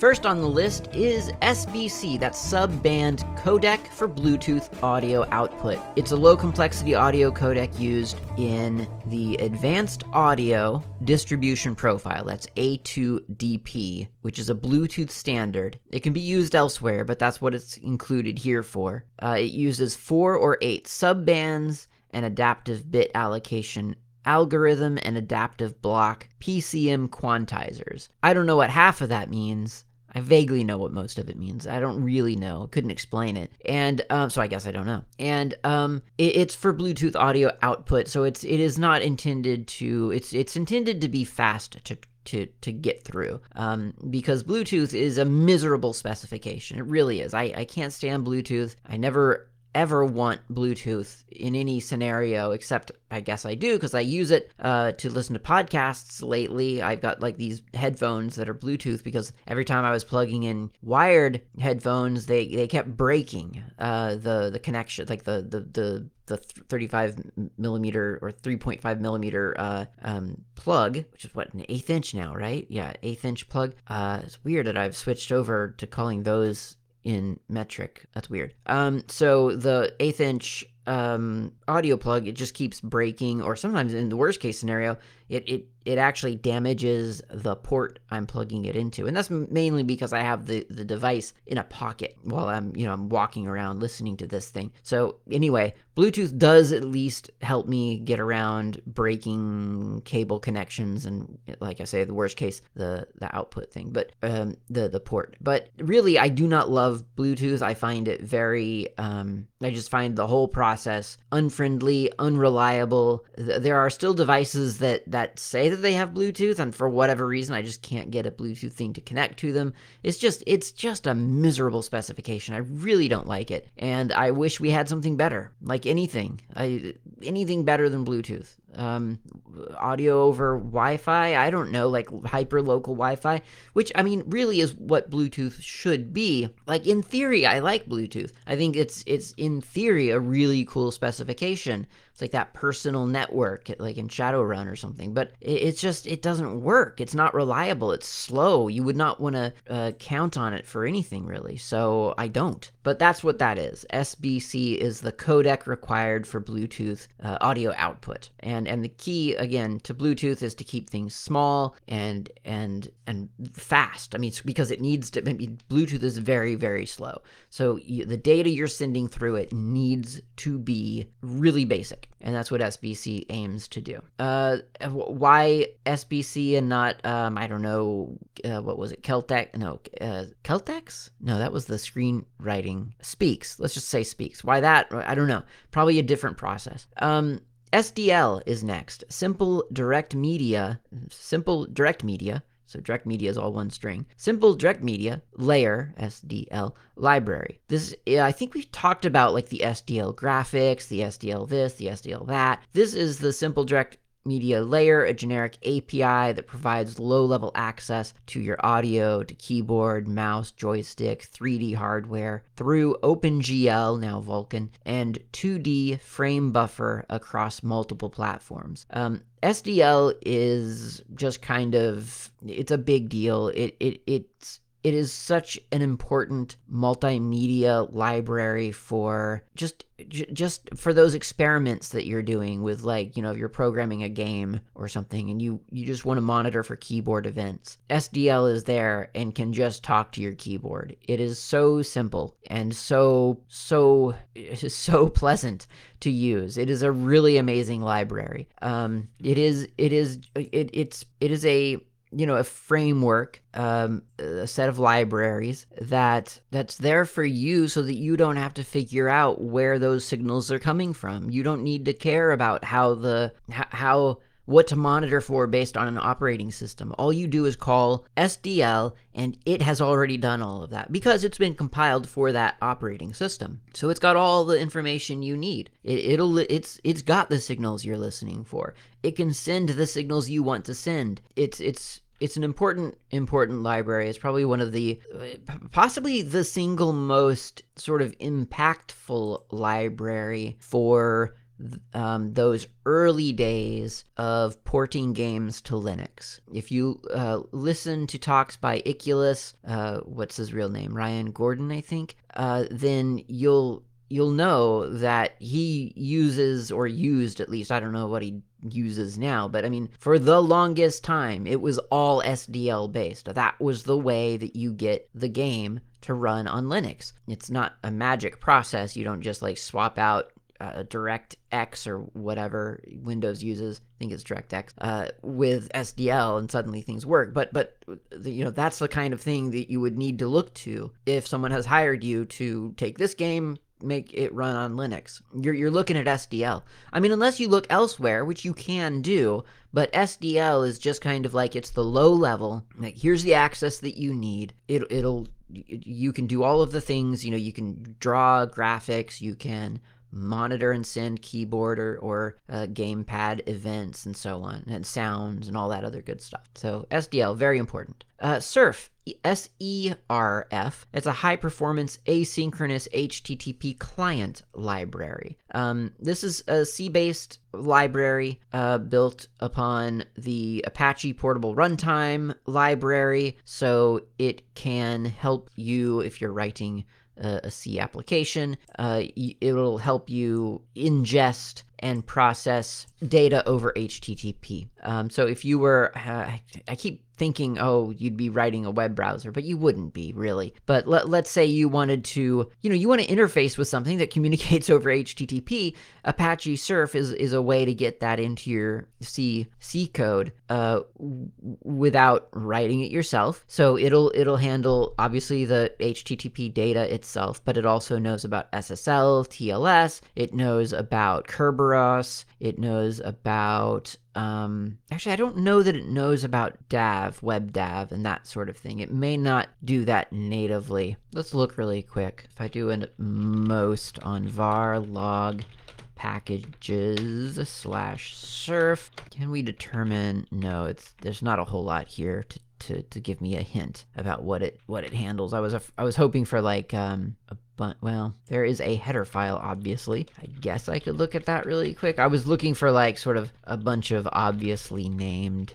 First on the list is SBC, that's subband codec for Bluetooth audio output. It's a low complexity audio codec used in the Advanced Audio Distribution Profile, that's A2DP, which is a Bluetooth standard. It can be used elsewhere, but that's what it's included here for. Uh, it uses four or eight subbands and adaptive bit allocation algorithm and adaptive block PCM quantizers. I don't know what half of that means. I vaguely know what most of it means. I don't really know. Couldn't explain it. And um, so I guess I don't know. And um, it, it's for Bluetooth audio output, so it's it is not intended to. It's it's intended to be fast to to to get through um, because Bluetooth is a miserable specification. It really is. I, I can't stand Bluetooth. I never ever want Bluetooth in any scenario, except I guess I do because I use it uh, to listen to podcasts lately. I've got like these headphones that are Bluetooth because every time I was plugging in wired headphones, they, they kept breaking uh, the the connection, like the the the the 35 millimeter or 3.5 millimeter uh, um, plug, which is what an eighth inch now, right? Yeah, eighth inch plug. Uh, it's weird that I've switched over to calling those in metric. That's weird. Um, so the eighth inch um, audio plug, it just keeps breaking, or sometimes in the worst case scenario, it, it it actually damages the port I'm plugging it into. And that's mainly because I have the, the device in a pocket while I'm, you know, I'm walking around listening to this thing. So anyway, Bluetooth does at least help me get around breaking cable connections and like I say, the worst case, the the output thing, but um the the port. But really I do not love Bluetooth. I find it very um I just find the whole process unfriendly, unreliable. There are still devices that that say that they have Bluetooth, and for whatever reason, I just can't get a Bluetooth thing to connect to them. It's just, it's just a miserable specification. I really don't like it, and I wish we had something better, like anything, I, anything better than Bluetooth um, audio over Wi-Fi. I don't know, like hyper local Wi-Fi, which I mean really is what Bluetooth should be. Like in theory, I like Bluetooth. I think it's it's in theory a really cool specification. It's like that personal network, like in Shadowrun or something. But it, it's just it doesn't work. It's not reliable. It's slow. You would not want to uh, count on it for anything really. So I don't. But that's what that is. SBC is the codec required for Bluetooth uh, audio output, and and the key again to Bluetooth is to keep things small and and and fast. I mean, because it needs to. I Bluetooth is very very slow, so you, the data you're sending through it needs to be really basic, and that's what SBC aims to do. Uh, why SBC and not um, I don't know uh, what was it Keltec? No, uh, Celtx? No, that was the screenwriting Speex. Let's just say Speex. Why that? I don't know. Probably a different process. Um, SDL is next. Simple Direct Media. Simple Direct Media. So direct media is all one string. Simple direct media layer SDL library. This I think we've talked about like the SDL graphics, the SDL this, the SDL that. This is the simple direct Media Layer, a generic API that provides low level access to your audio, to keyboard, mouse, joystick, 3D hardware through OpenGL, now Vulkan, and 2D frame buffer across multiple platforms. Um, SDL is just kind of it's a big deal. It it it's it is such an important multimedia library for just just for those experiments that you're doing with like you know if you're programming a game or something and you you just want to monitor for keyboard events sdl is there and can just talk to your keyboard. It is so simple and so so so pleasant to use. It is a really amazing library. Um it is it is it, it's it is a you know a framework um, a set of libraries that that's there for you so that you don't have to figure out where those signals are coming from. You don't need to care about how the how what to monitor for based on an operating system. All you do is call SDL and it has already done all of that because it's been compiled for that operating system. So it's got all the information you need. It, will it's it's got the signals you're listening for. It can send the signals you want to send. It's it's it's an important important library it's probably one of the possibly the single most sort of impactful library for um, those early days of porting games to Linux. If you uh, listen to talks by Icculus, uh, what's his real name, Ryan Gordon, I think, uh, then you'll you'll know that he uses or used at least I don't know what he uses now, but I mean for the longest time it was all SDL based. That was the way that you get the game to run on Linux. It's not a magic process. You don't just like swap out uh, DirectX or whatever Windows uses, I think it's DirectX, uh, with SDL, and suddenly things work. But but you know that's the kind of thing that you would need to look to if someone has hired you to take this game, make it run on Linux. You're you're looking at SDL. I mean, unless you look elsewhere, which you can do, but SDL is just kind of like it's the low level. Like here's the access that you need. It it'll you can do all of the things. You know, you can draw graphics. You can monitor and send keyboard or, or uh, gamepad events and so on, and sounds and all that other good stuff. So SDL, very important. Uh, Serf, S-E-R-F. It's a high-performance asynchronous HTTP client library. Um, this is a C-based library uh, built upon the Apache Portable Runtime library, so it can help you if you're writing a C application. Uh, it'll help you ingest and process data over HTTP. Um, so if you were, uh, I keep thinking, oh, you'd be writing a web browser, but you wouldn't be really. But let, let's say you wanted to, you know, you want to interface with something that communicates over HTTP. Apache Serf is, is a way to get that into your C C code uh, without writing it yourself. So it'll it'll handle obviously the HTTP data itself, but it also knows about SSL, TLS. It knows about It knows about um, actually, I don't know that it knows about DAV, web DAV, and that sort of thing. It may not do that natively. Let's look really quick. If I do a most on var log packages slash serf, can we determine? No, it's there's not a whole lot here to to, to give me a hint about what it what it handles. I was I was hoping for like um, a but well, there is a header file, obviously. I guess I could look at that really quick. I was looking for like sort of a bunch of obviously named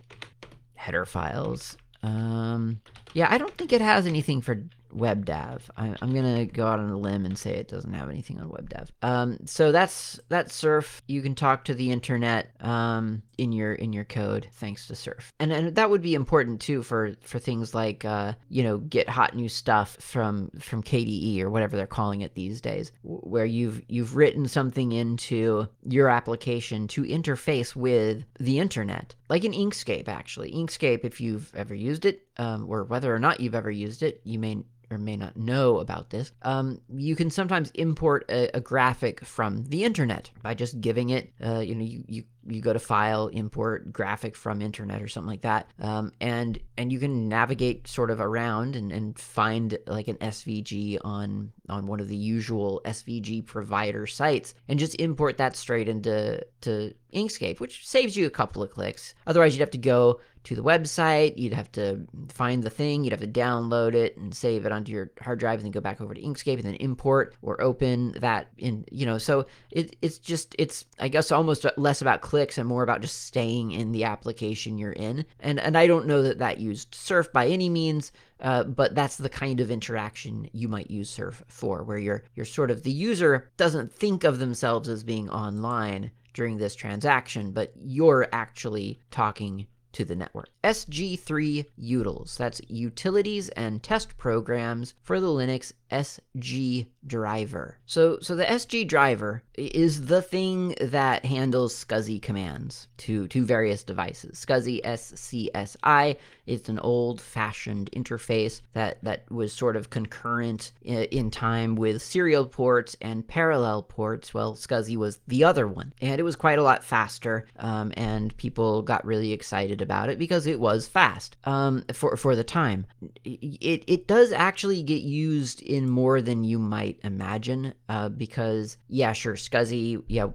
header files. Um, yeah, I don't think it has anything for WebDAV. I, am gonna go out on a limb and say it doesn't have anything on WebDAV. Um, so that's that's Serf. You can talk to the internet um, in your in your code thanks to Serf. and and that would be important too for for things like uh, you know get hot new stuff from from KDE or whatever they're calling it these days, where you've you've written something into your application to interface with the internet, like in Inkscape actually. Inkscape, if you've ever used it, um, or whether or not you've ever used it, you may or may not know about this, um, you can sometimes import a, a, graphic from the internet by just giving it, uh, you know, you, you you go to file import graphic from internet or something like that um, and and you can navigate sort of around and, and find like an svg on on one of the usual svg provider sites and just import that straight into to inkscape which saves you a couple of clicks. Otherwise you'd have to go to the website. You'd have to find the thing, you'd have to download it and save it onto your hard drive and then go back over to Inkscape and then import or open that in, you know, so it, it's just, it's, I guess, almost less about clicks and more about just staying in the application you're in. And, and I don't know that that used Serf by any means, uh, but that's the kind of interaction you might use Serf for, where you're, you're sort of, the user doesn't think of themselves as being online during this transaction, but you're actually talking to the network. SG3 utils, that's utilities and test programs for the Linux SG driver. So so the SG driver is the thing that handles SCSI commands to to various devices. SCSI SCSI it's an old-fashioned interface that that was sort of concurrent in, in time with serial ports and parallel ports. Well, SCSI was the other one, and it was quite a lot faster, um, and people got really excited about it because it was fast um, for for the time. It it does actually get used in more than you might imagine, uh, because yeah, sure, SCSI, yeah,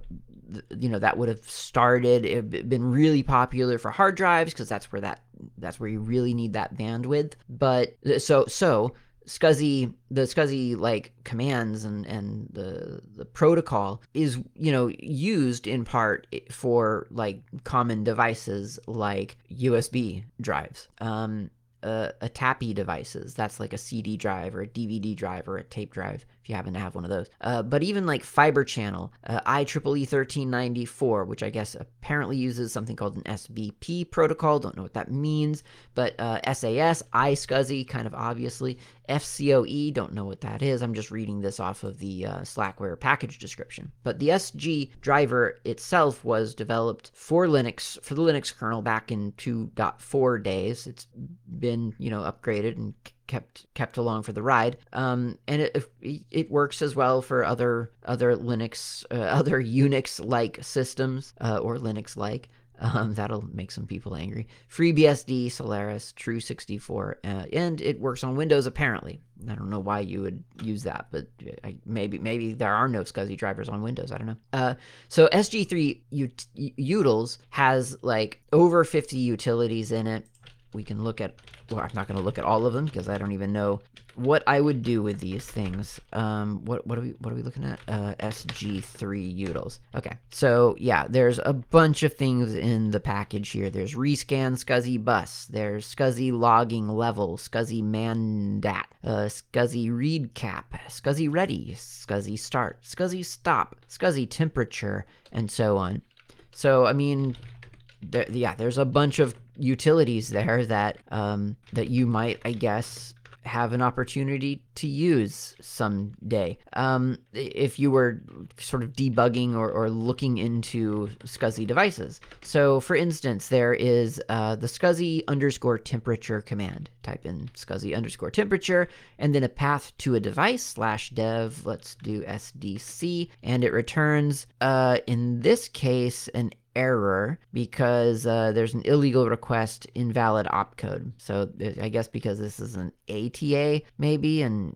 you know that would have started it been really popular for hard drives because that's where that that's where you really need that bandwidth but uh, so so SCSI, the SCSI like commands and and the the protocol is you know used in part for like common devices like USB drives. Um, uh, ATAPI devices. That's like a CD drive or a DVD drive or a tape drive if you happen to have one of those. Uh, but even like Fiber Channel, uh, IEEE 1394, which I guess apparently uses something called an SBP protocol. Don't know what that means. But uh, SAS, iSCSI, kind of obviously. FCOE, don't know what that is. I'm just reading this off of the uh, Slackware package description. But the SG driver itself was developed for Linux, for the Linux kernel back in 2.4 days. It's been, you know, upgraded and kept kept along for the ride. Um, and it it works as well for other other Linux uh, other Unix like systems uh, or Linux like. Um, that'll make some people angry. FreeBSD, Solaris, Tru64, uh, and it works on Windows apparently. I don't know why you would use that, but I, maybe maybe there are no SCSI drivers on Windows. I don't know. Uh, so SG3 ut- utils has like over 50 utilities in it. We can look at well, I'm not going to look at all of them because I don't even know what I would do with these things. Um, what what are we what are we looking at? Uh, SG3 utils. Okay, so yeah, there's a bunch of things in the package here. There's rescan SCSI bus. There's SCSI logging level. SCSI mandat. Uh, SCSI read cap. SCSI ready. SCSI start. SCSI stop. SCSI temperature, and so on. So I mean, there, yeah, there's a bunch of utilities there that um, that you might, I guess, have an opportunity to use someday. Um, if you were sort of debugging or, or looking into SCSI devices. So, for instance, there is uh, the SCSI underscore temperature command. Type in SCSI underscore temperature and then a path to a device slash dev. Let's do SDC. And it returns, uh, in this case, an error because uh, there's an illegal request invalid opcode. So I guess because this is an ATA maybe and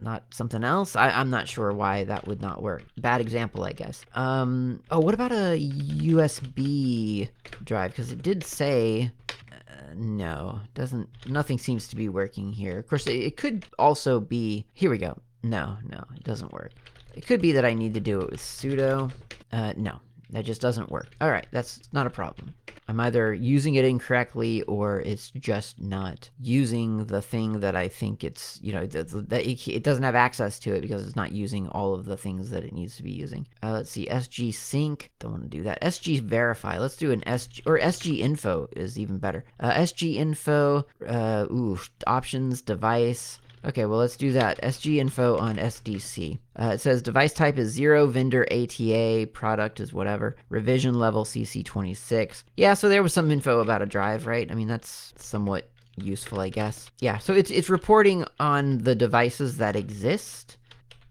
not something else. I, am not sure why that would not work. Bad example, I guess. Um, oh, what about a USB drive? Because it did say uh, no, doesn't. Nothing seems to be working here. Of course, it, it could also be. Here we go. No, no, it doesn't work. It could be that I need to do it with sudo. Uh, no, that just doesn't work. All right, that's not a problem. I'm either using it incorrectly or it's just not using the thing that I think it's, you know, it doesn't have access to it because it's not using all of the things that it needs to be using. Uh, let's see, SG sync, don't want to do that. SG verify, let's do an SG, or SG info is even better. Uh, SG info, uh, ooh, options, device, Okay, well, let's do that. SG info on SDC. Uh, it says device type is zero, vendor ATA, product is whatever, revision level CC26. Yeah, so there was some info about a drive, right? I mean, that's somewhat useful, I guess. Yeah, so it's it's reporting on the devices that exist.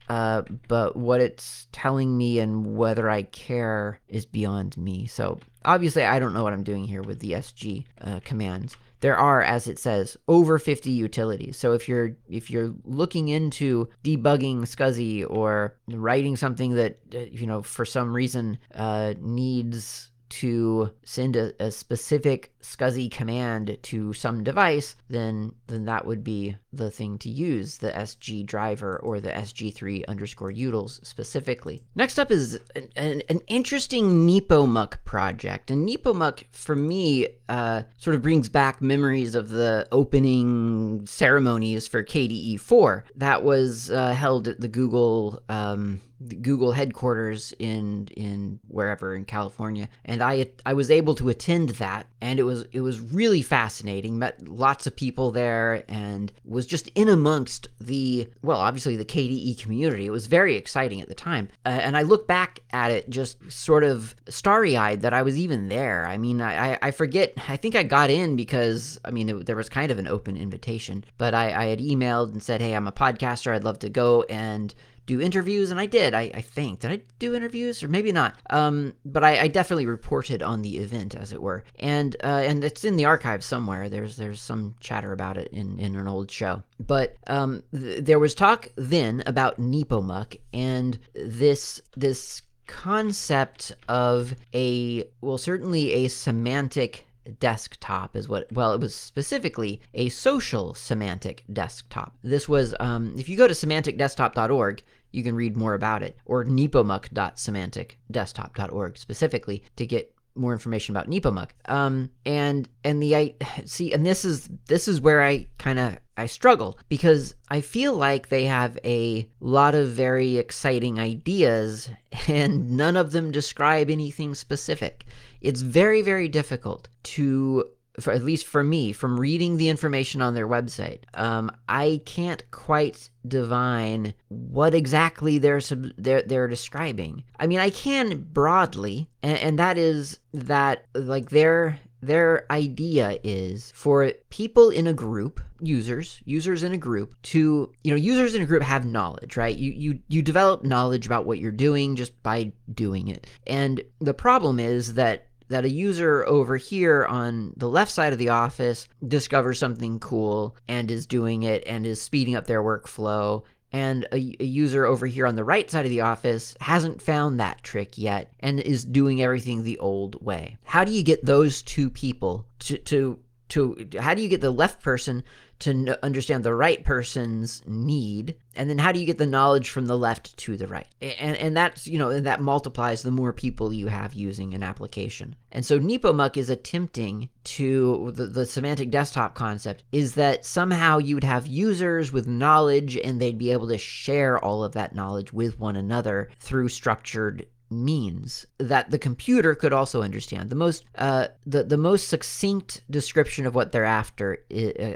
Uh, but what it's telling me and whether I care is beyond me. So obviously, I don't know what I'm doing here with the SG uh, commands there are as it says over 50 utilities. So if you're if you're looking into debugging scsi or writing something that uh, you know for some reason uh, needs to send a, a, specific SCSI command to some device, then then that would be the thing to use, the SG driver or the SG3 underscore utils specifically. Next up is an, an, an interesting Nepomuk project. And Nepomuk, for me, uh, sort of brings back memories of the opening ceremonies for KDE 4 that was uh, held at the Google um, Google headquarters in in wherever in California, and I I was able to attend that, and it was was it was really fascinating. Met lots of people there and was just in amongst the well, obviously the KDE community. It was very exciting at the time, uh, and I look back at it just sort of starry eyed that I was even there. I mean, I I forget. I think I got in because I mean it, there was kind of an open invitation, but I, I had emailed and said, hey, I'm a podcaster. I'd love to go and do interviews, and I did. I, I think did I do interviews or maybe not. Um, but I, I definitely reported on the event, as it were, and uh, and it's in the archive somewhere. There's there's some chatter about it in in an old show. But um, th- there was talk then about Nepomuk and this this concept of a well certainly a semantic desktop is what well it was specifically a social semantic desktop this was um, if you go to semanticdesktop.org you can read more about it or nepomuk.semanticdesktop.org specifically to get more information about Nepomuk. Um, and and the I see, and this is this is where I kind of I struggle because I feel like they have a lot of very exciting ideas, and none of them describe anything specific. It's very very difficult to for at least for me, from reading the information on their website, um, I can't quite divine what exactly they're sub- they're they're describing. I mean, I can broadly, and, and that is that like their their idea is for people in a group users users in a group to you know users in a group have knowledge right you you you develop knowledge about what you're doing just by doing it and the problem is that that a user over here on the left side of the office discovers something cool and is doing it and is speeding up their workflow and a, a, user over here on the right side of the office hasn't found that trick yet and is doing everything the old way. How do you get those two people to to to how do you get the left person to understand the right person's need and then how do you get the knowledge from the left to the right? And and that's you know and that multiplies the more people you have using an application. And so nepomuk is attempting to the, the semantic desktop concept is that somehow you would have users with knowledge and they'd be able to share all of that knowledge with one another through structured means that the computer could also understand. The most uh, the the most succinct description of what they're after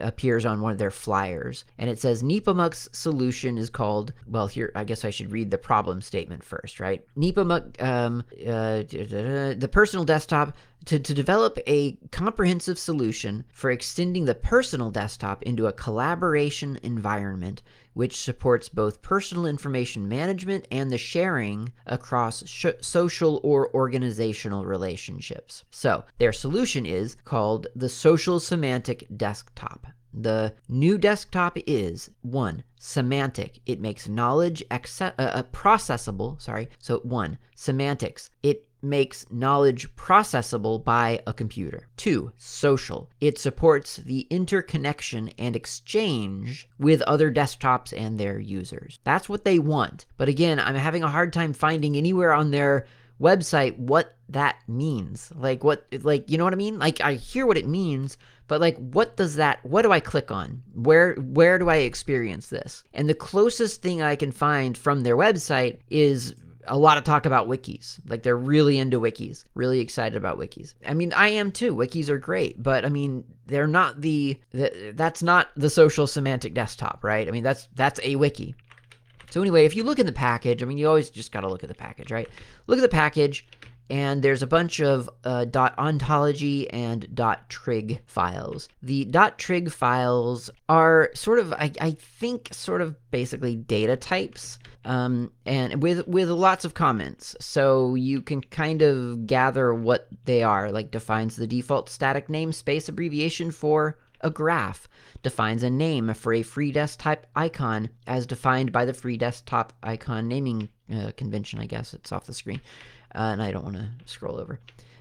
appears on one of their flyers, and it says Nepomuk's solution is called. Well, here I guess I should read the problem statement first, right? Nepomuk, um, uh, the personal desktop to, to develop a comprehensive solution for extending the personal desktop into a collaboration environment which supports both personal information management and the sharing across sh- social or organizational relationships. So, their solution is called the Social Semantic Desktop. The new desktop is one semantic. It makes knowledge acce- uh, uh, processable. Sorry. So one semantics. It makes knowledge processable by a computer. Two, social. It supports the interconnection and exchange with other desktops and their users. That's what they want. But again, I'm having a hard time finding anywhere on their website what that means. Like what like you know what I mean? Like I hear what it means, but like what does that what do I click on? Where where do I experience this? And the closest thing I can find from their website is a lot of talk about wikis. Like they're really into wikis, really excited about wikis. I mean, I am too. Wikis are great, but I mean, they're not the, the that's not the social semantic desktop, right? I mean, that's that's a wiki. So anyway, if you look in the package, I mean, you always just got to look at the package, right? Look at the package and there's a bunch of uh, .ontology and .trig files. The .trig files are sort of, I, I think, sort of basically data types, um, and with with lots of comments, so you can kind of gather what they are. Like defines the default static namespace abbreviation for a graph defines a name for a free desktop icon as defined by the free desktop icon naming uh, convention, I guess. It's off the screen uh, and I don't want to scroll over.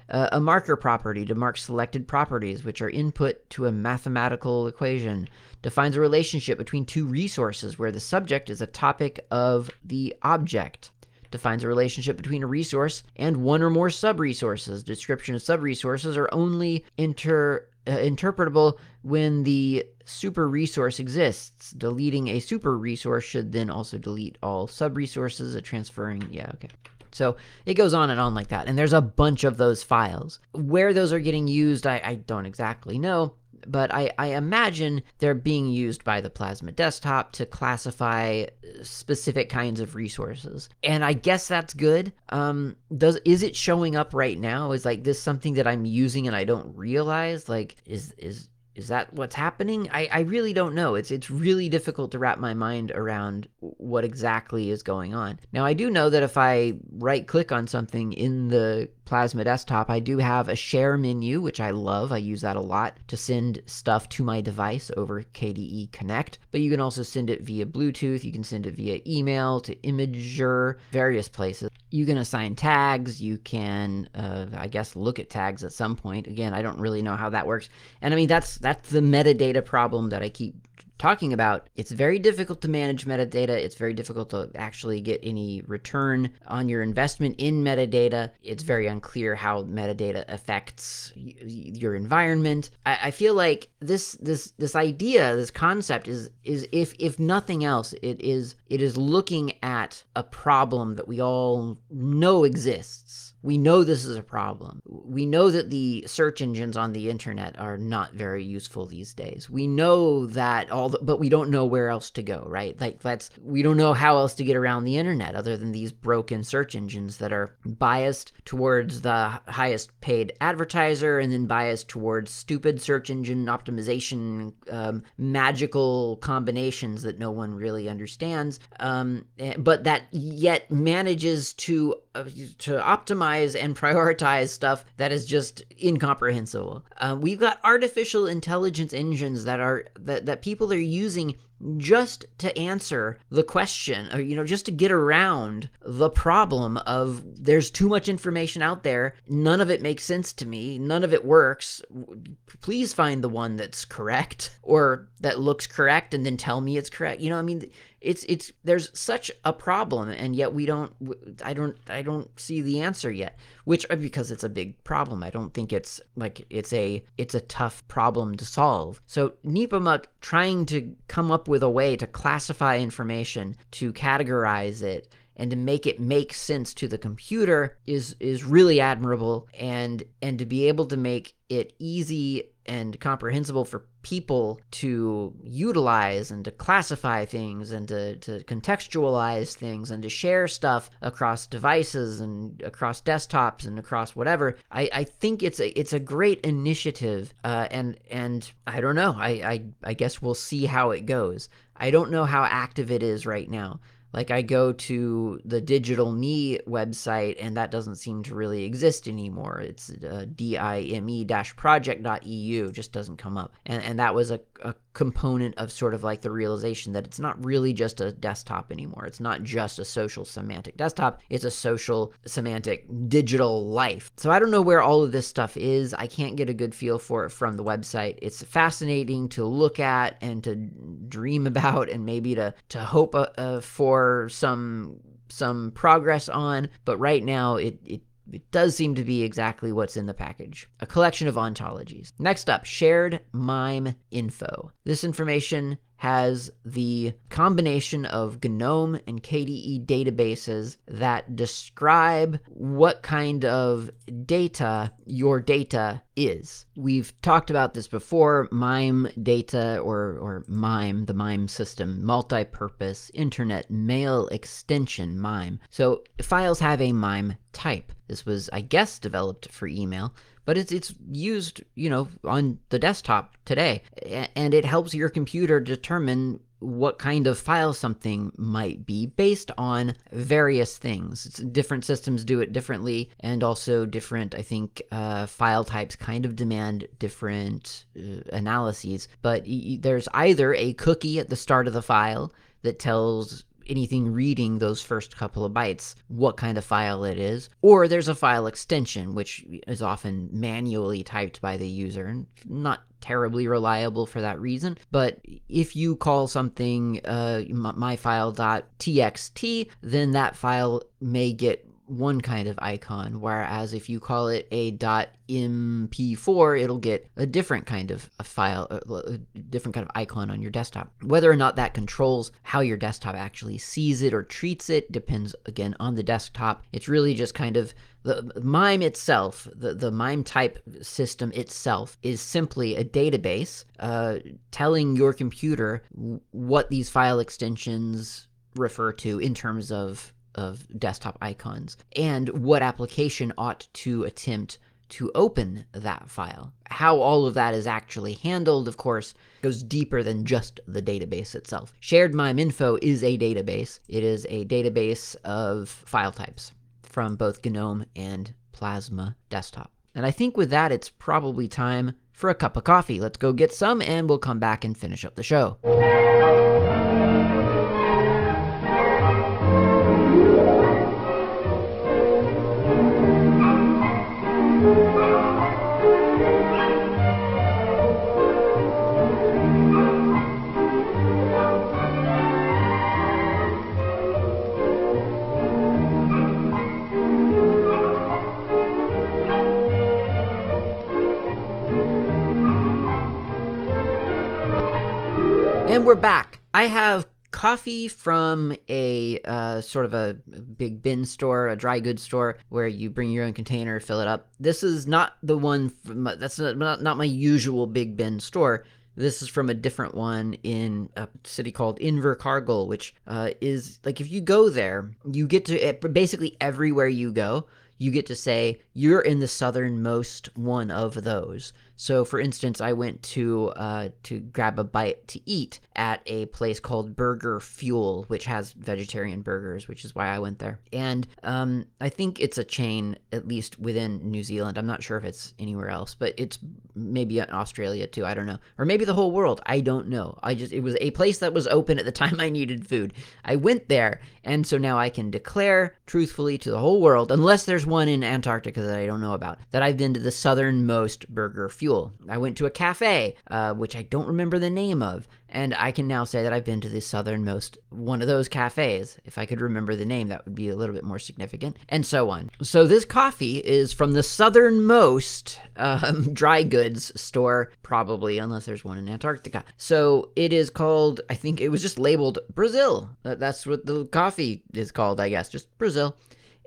Uh, a marker property to mark selected properties, which are input to a mathematical equation, defines a relationship between two resources where the subject is a topic of the object. Defines a relationship between a resource and one or more sub-resources. Description of sub-resources are only inter uh, interpretable when the super resource exists. Deleting a super resource should then also delete all sub resources. A transferring, yeah, okay. So it goes on and on like that. And there's a bunch of those files. Where those are getting used, I, I don't exactly know but I, I, imagine they're being used by the Plasma desktop to classify specific kinds of resources. And I guess that's good. Um, does is it showing up right now? Is like this something that I'm using and I don't realize? Like, is is is that what's happening? I, I really don't know. It's it's really difficult to wrap my mind around what exactly is going on. Now I do know that if I right click on something in the Plasma desktop, I do have a share menu, which I love. I use that a lot to send stuff to my device over KDE Connect. But you can also send it via Bluetooth. You can send it via email to Imgur, various places. You can assign tags. You can, uh, I guess, look at tags at some point. Again, I don't really know how that works. And I mean, that's that's the metadata problem that I keep talking about, it's very difficult to manage metadata. It's very difficult to actually get any return on your investment in metadata. It's very unclear how metadata affects y- your environment. I-, I feel like this this this idea, this concept is is if if nothing else, it is it is looking at a problem that we all know exists we know this is a problem. We know that the search engines on the internet are not very useful these days. We know that all the, but we don't know where else to go, right? Like that's we don't know how else to get around the internet other than these broken search engines that are biased towards the highest paid advertiser and then biased towards stupid search engine optimization um, magical combinations that no one really understands um, eh, but that yet manages to to optimize and prioritize stuff that is just incomprehensible. Uh, we've got artificial intelligence engines that are that, that people are using just to answer the question or you know just to get around the problem of there's too much information out there. None of it makes sense to me. None of it works. Please find the one that's correct or that looks correct and then tell me it's correct. You know i mean it's it's there's such a problem and yet we don't i don't i don't see the answer yet which uh, because it's a big problem. I don't think it's like it's a it's a tough problem to solve. So nepomuk trying to come up with a way to classify information to categorize it and to make it make sense to the computer is is really admirable. And and to be able to make it easy and comprehensible for people to utilize and to classify things and to, to contextualize things and to share stuff across devices and across desktops and across whatever i, I think it's a it's a great initiative. Uh, and and i don't know. I, I i guess we'll see how it goes. I don't know how active it is right now like I go to the Digital Me website and that doesn't seem to really exist anymore. It's uh, dime-project.eu just doesn't come up. And and that was a, a component of sort of like the realization that it's not really just a desktop anymore. It's not just a social semantic desktop. It's a social semantic digital life. So I don't know where all of this stuff is. I can't get a good feel for it from the website. It's fascinating to look at and to dream about and maybe to to hope uh, uh, for some some progress on, but right now it it it does seem to be exactly what's in the package a collection of ontologies. Next up, shared MIME info. This information has the combination of GNOME and KDE databases that describe what kind of data your data is. We've talked about this before MIME data or, or MIME, the MIME system, multi purpose internet mail extension MIME. So files have a MIME type. This was, I guess, developed for email but it's it's used, you know, on the desktop today, and it helps your computer determine what kind of file something might be based on various things. It's, different systems do it differently, and also different, I think, uh, file types kind of demand different uh, analyses. But there's either a cookie at the start of the file that tells anything reading those first couple of bytes what kind of file it is, or there's a file extension, which is often manually typed by the user, and not terribly reliable for that reason. But if you call something uh, myfile.txt, then that file may get one kind of icon, whereas if you call it a .mp4, it'll get a different kind of a file, a different kind of icon on your desktop. Whether or not that controls how your desktop actually sees it or treats it depends again on the desktop. It's really just kind of the MIME itself, the, the MIME type system itself, is simply a database uh, telling your computer what these file extensions refer to in terms of of desktop icons and what application ought to attempt to open that file. How all of that is actually handled, of course, goes deeper than just the database itself. Shared MIME info is a database. It is a database of file types from both GNOME and Plasma Desktop. And I think with that, it's probably time for a cup of coffee. Let's go get some, and we'll come back and finish up the show. Back. I have coffee from a uh, sort of a big bin store, a dry goods store, where you bring your own container, fill it up. This is not the one. From, that's not, not my usual big bin store. This is from a different one in a city called Invercargill, which uh, is like if you go there, you get to basically everywhere you go, you get to say you're in the southernmost one of those. So, for instance, I went to uh, to grab a bite to eat at a place called Burger Fuel, which has vegetarian burgers, which is why I went there. And um, I think it's a chain, at least within New Zealand. I'm not sure if it's anywhere else, but it's maybe in Australia too. I don't know, or maybe the whole world. I don't know. I just it was a place that was open at the time I needed food. I went there, and so now I can declare truthfully to the whole world, unless there's one in Antarctica that I don't know about, that I've been to the southernmost Burger Fuel fuel. I went to a cafe, uh, which I don't remember the name of, and I can now say that I've been to the southernmost one of those cafes. If I could remember the name, that would be a little bit more significant, and so on. So this coffee is from the southernmost um, dry goods store, probably, unless there's one in Antarctica. So it is called, I think it was just labeled Brazil. That's what the coffee is called, I guess, just Brazil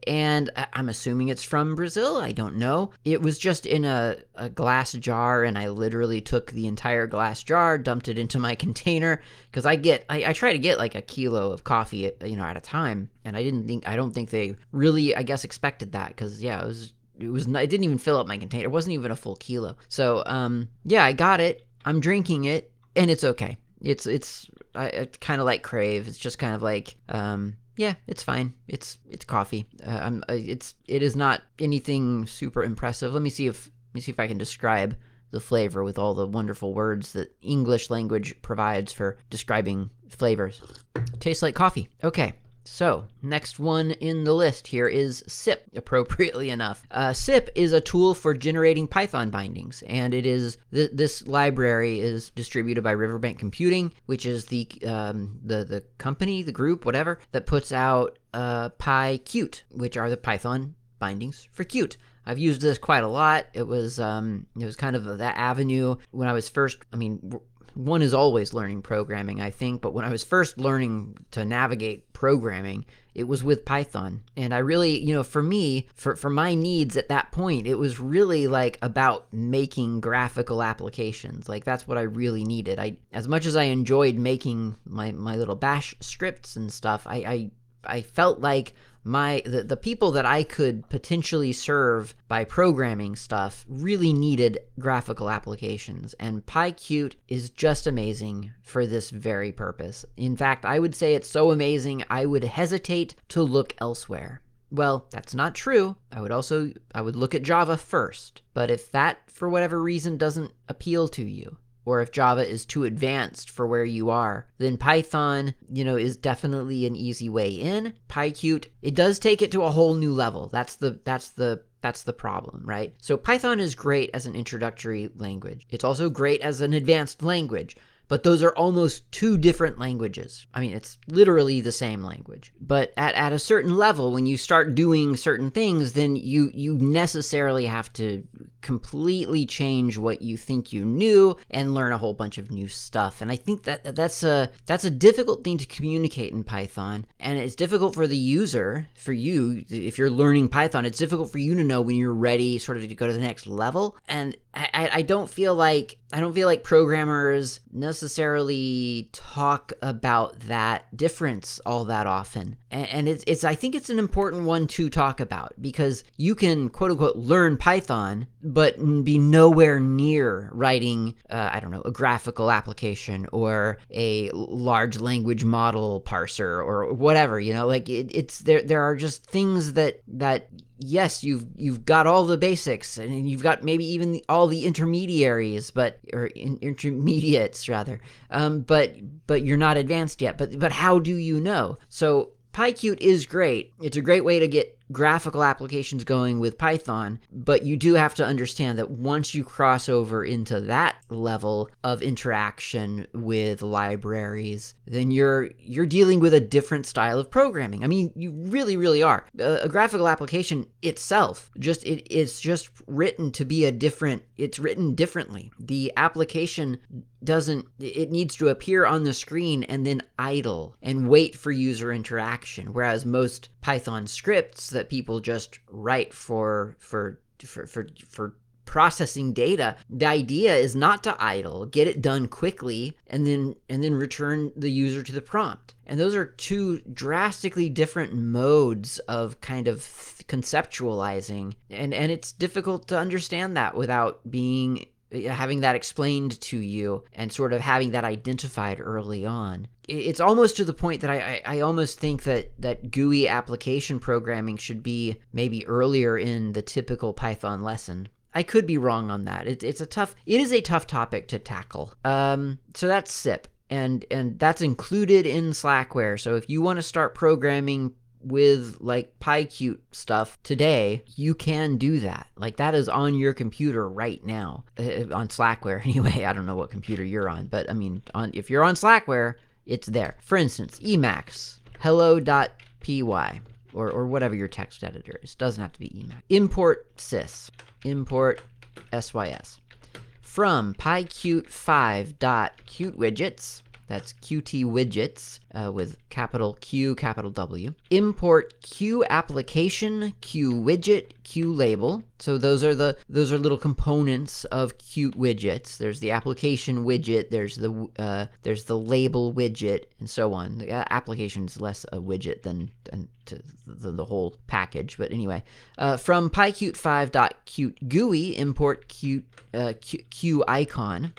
and I'm assuming it's from Brazil. I don't know. It was just in a, a glass jar, and I literally took the entire glass jar, dumped it into my container because I get I, I, try to get like a kilo of coffee, you know, at a time, and I didn't think I don't think they really I guess expected that because yeah, it was it was it didn't even fill up my container. It wasn't even a full kilo. So um yeah, I got it. I'm drinking it, and it's okay. It's it's I, it's kind of like crave. It's just kind of like um yeah, it's fine. It's it's coffee. Uh, I'm, uh, it's it is not anything super impressive. Let me see if let me see if I can describe the flavor with all the wonderful words that English language provides for describing flavors. Tastes like coffee. Okay. So, next one in the list here is SIP, appropriately enough. Uh, SIP is a tool for generating Python bindings, and it is th- this library is distributed by Riverbank Computing, which is the um, the the company, the group, whatever that puts out uh, PyQt, which are the Python bindings for Qt. I've used this quite a lot. It was um, it was kind of that avenue when I was first. I mean, one is always learning programming, I think, but when I was first learning to navigate programming, it was with Python. And I really, you know, for me, for, for my needs at that point, it was really like about making graphical applications. Like that's what I really needed. I as much as I enjoyed making my, my little bash scripts and stuff, I, I I felt like my the, the people that I could potentially serve by programming stuff really needed graphical applications and PyQt is just amazing for this very purpose. In fact, I would say it's so amazing I would hesitate to look elsewhere. Well, that's not true. I would also I would look at Java first. But if that for whatever reason doesn't appeal to you, or if Java is too advanced for where you are, then Python, you know, is definitely an easy way in. PyQt, it does take it to a whole new level. That's the that's the that's the problem, right? So Python is great as an introductory language. It's also great as an advanced language. But those are almost two different languages. I mean, it's literally the same language. But at, at a certain level, when you start doing certain things, then you you necessarily have to completely change what you think you knew and learn a whole bunch of new stuff. And I think that that's a that's a difficult thing to communicate in Python, and it's difficult for the user, for you, if you're learning Python, it's difficult for you to know when you're ready, sort of to go to the next level. And I, I don't feel like I don't feel like programmers necessarily talk about that difference all that often. And, and it's, it's I think it's an important one to talk about because you can quote unquote learn Python, but be nowhere near writing uh, I don't know a graphical application or a large language model parser or whatever. You know, like it, it's there. There are just things that that yes, you've you've got all the basics, and you've got maybe even the, all the intermediaries, but or in, intermediates rather. Um, but but you're not advanced yet. But but how do you know? So PyQt is great. It's a great way to get graphical applications going with Python, but you do have to understand that once you cross over into that level of interaction with libraries, then you're you're dealing with a different style of programming. I mean, you really really are. A, a graphical application itself just it, it's just written to be a different it's written differently. The application doesn't it needs to appear on the screen and then idle and wait for user interaction whereas most python scripts that people just write for for for for, for processing data. The idea is not to idle get it done quickly and then and then return the user to the prompt. And those are two drastically different modes of kind of conceptualizing. And and it's difficult to understand that without being having that explained to you and sort of having that identified early on. It's almost to the point that I, I, I, almost think that, that GUI application programming should be maybe earlier in the typical Python lesson. I could be wrong on that. It, it's a tough, it is a tough topic to tackle. Um, so that's SIP and and that's included in Slackware. So if you want to start programming with like PyQt stuff today, you can do that. Like that is on your computer right now uh, on Slackware anyway. I don't know what computer you're on, but I mean, on if you're on Slackware, it's there. For instance, Emacs hello.py or or whatever your text editor is. Doesn't have to be Emacs. Import sys. Import sys from pyqt5.qtwidgets that's Qt widgets uh, with capital Q, capital W. Import Q application, Q widget, Q label. So those are the those are little components of Qt widgets. There's the application widget. There's the uh, there's the label widget, and so on. The uh, application is less a widget than, than the, the, whole package. But anyway, uh, from pyqt5.qt import Qt, uh, Q, Q icon.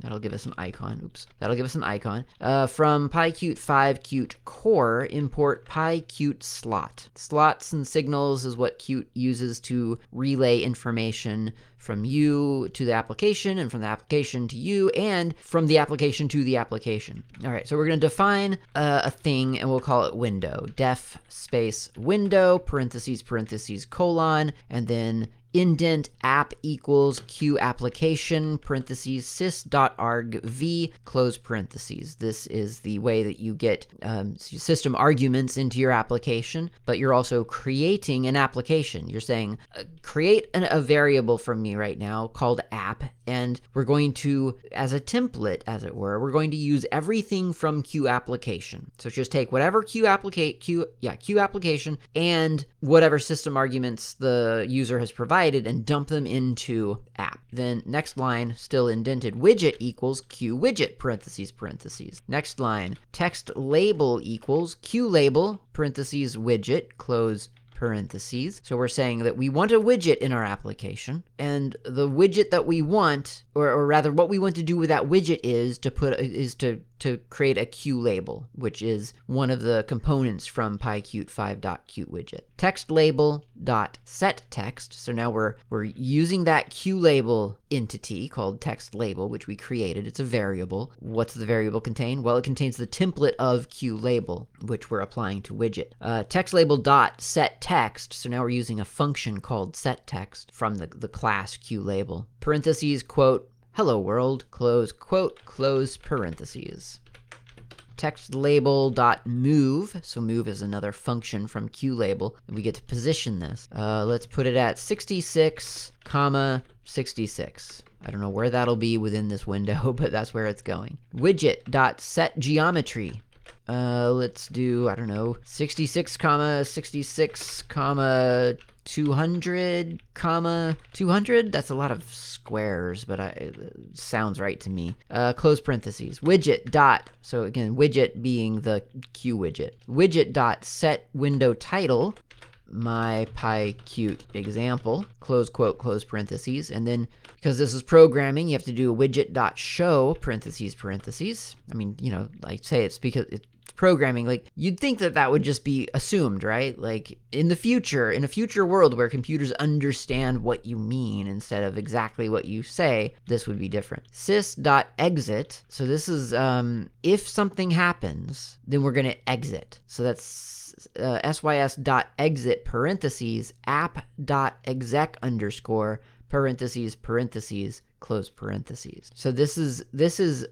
That'll give us an icon. Oops. That'll give us an icon. Uh, from PyQt 5 Qt core, import PyQt slot. Slots and signals is what Qt uses to relay information from you to the application and from the application to you and from the application to the application. All right, so we're going to define uh, a thing and we'll call it window. Def space window, parentheses, parentheses, colon, and then indent app equals q application parentheses sys.argv close parentheses. This is the way that you get um, system arguments into your application, but you're also creating an application. You're saying, uh, create an, a variable from me right now called app, and we're going to, as a template, as it were, we're going to use everything from Q application. So just take whatever Q applicate Q yeah Q application and whatever system arguments the user has provided and dump them into app. Then next line, still indented, widget equals Q widget parentheses parentheses. Next line, text label equals Q label parentheses widget close parentheses. So we're saying that we want a widget in our application, and the widget that we want, or, or rather what we want to do with that widget is to put is to to create a Q label, which is one of the components from pyqt5.qtwidget. Text label dot set text. So now we're we're using that Q label entity called text label, which we created. It's a variable. What's the variable contain? Well, it contains the template of Q label, which we're applying to widget. Uh, text label dot set text. So now we're using a function called set text from the, the class Q label. Parentheses, quote, hello world, close quote, close parentheses. Text label dot move. So move is another function from QLabel. And we get to position this. Uh, let's put it at 66, comma 66. I don't know where that'll be within this window, but that's where it's going. Widget dot set geometry. Uh, let's do, I don't know, 66 comma 66 comma 200 comma 200 that's a lot of squares but I, it sounds right to me. Uh, close parentheses. Widget dot so again widget being the q widget. Widget dot set window title my PyQt example, close quote, close parentheses, and then because this is programming, you have to do a widget dot show parentheses parentheses. I mean, you know, I say it's because it's programming. Like you'd think that that would just be assumed, right? Like in the future, in a future world where computers understand what you mean instead of exactly what you say, this would be different. Sys dot exit. So this is um, if something happens, then we're gonna exit. So that's uh, sys dot exit parentheses app dot exec underscore parentheses parentheses close parentheses. So this is this is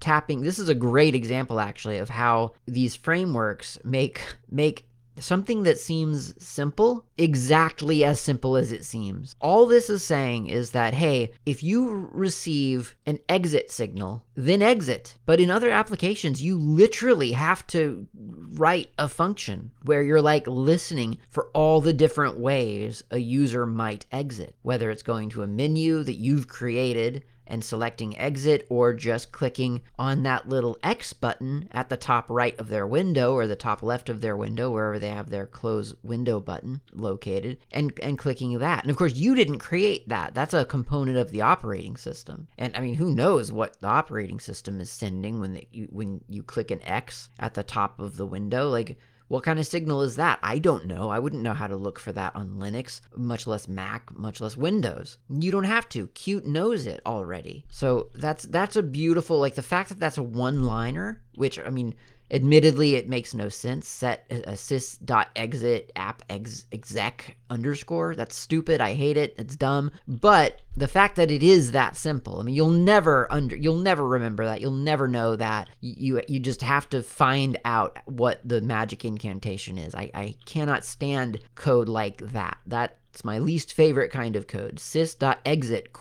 tapping this is a great example actually of how these frameworks make make something that seems simple exactly as simple as it seems. All this is saying is that, hey, if you receive an exit signal, then exit. But in other applications, you literally have to write a function where you're like listening for all the different ways a user might exit, whether it's going to a menu that you've created and selecting exit or just clicking on that little X button at the top right of their window or the top left of their window, wherever they have their close window button located, and, and clicking that. And of course, you didn't create that. That's a component of the operating system. And I mean, who knows what the operating system is sending when, they, you, when you click an X at the top of the window? Like, what kind of signal is that? I don't know. I wouldn't know how to look for that on Linux, much less Mac, much less Windows. You don't have to. Qt knows it already. So that's that's a beautiful like the fact that that's a one-liner, which I mean, Admittedly, it makes no sense. Set uh, assist dot exit app ex exec underscore. That's stupid. I hate it. It's dumb. But the fact that it is that simple. I mean, you'll never under you'll never remember that. You'll never know that. You you just have to find out what the magic incantation is. I I cannot stand code like that. That's my least favorite kind of code. sys.exit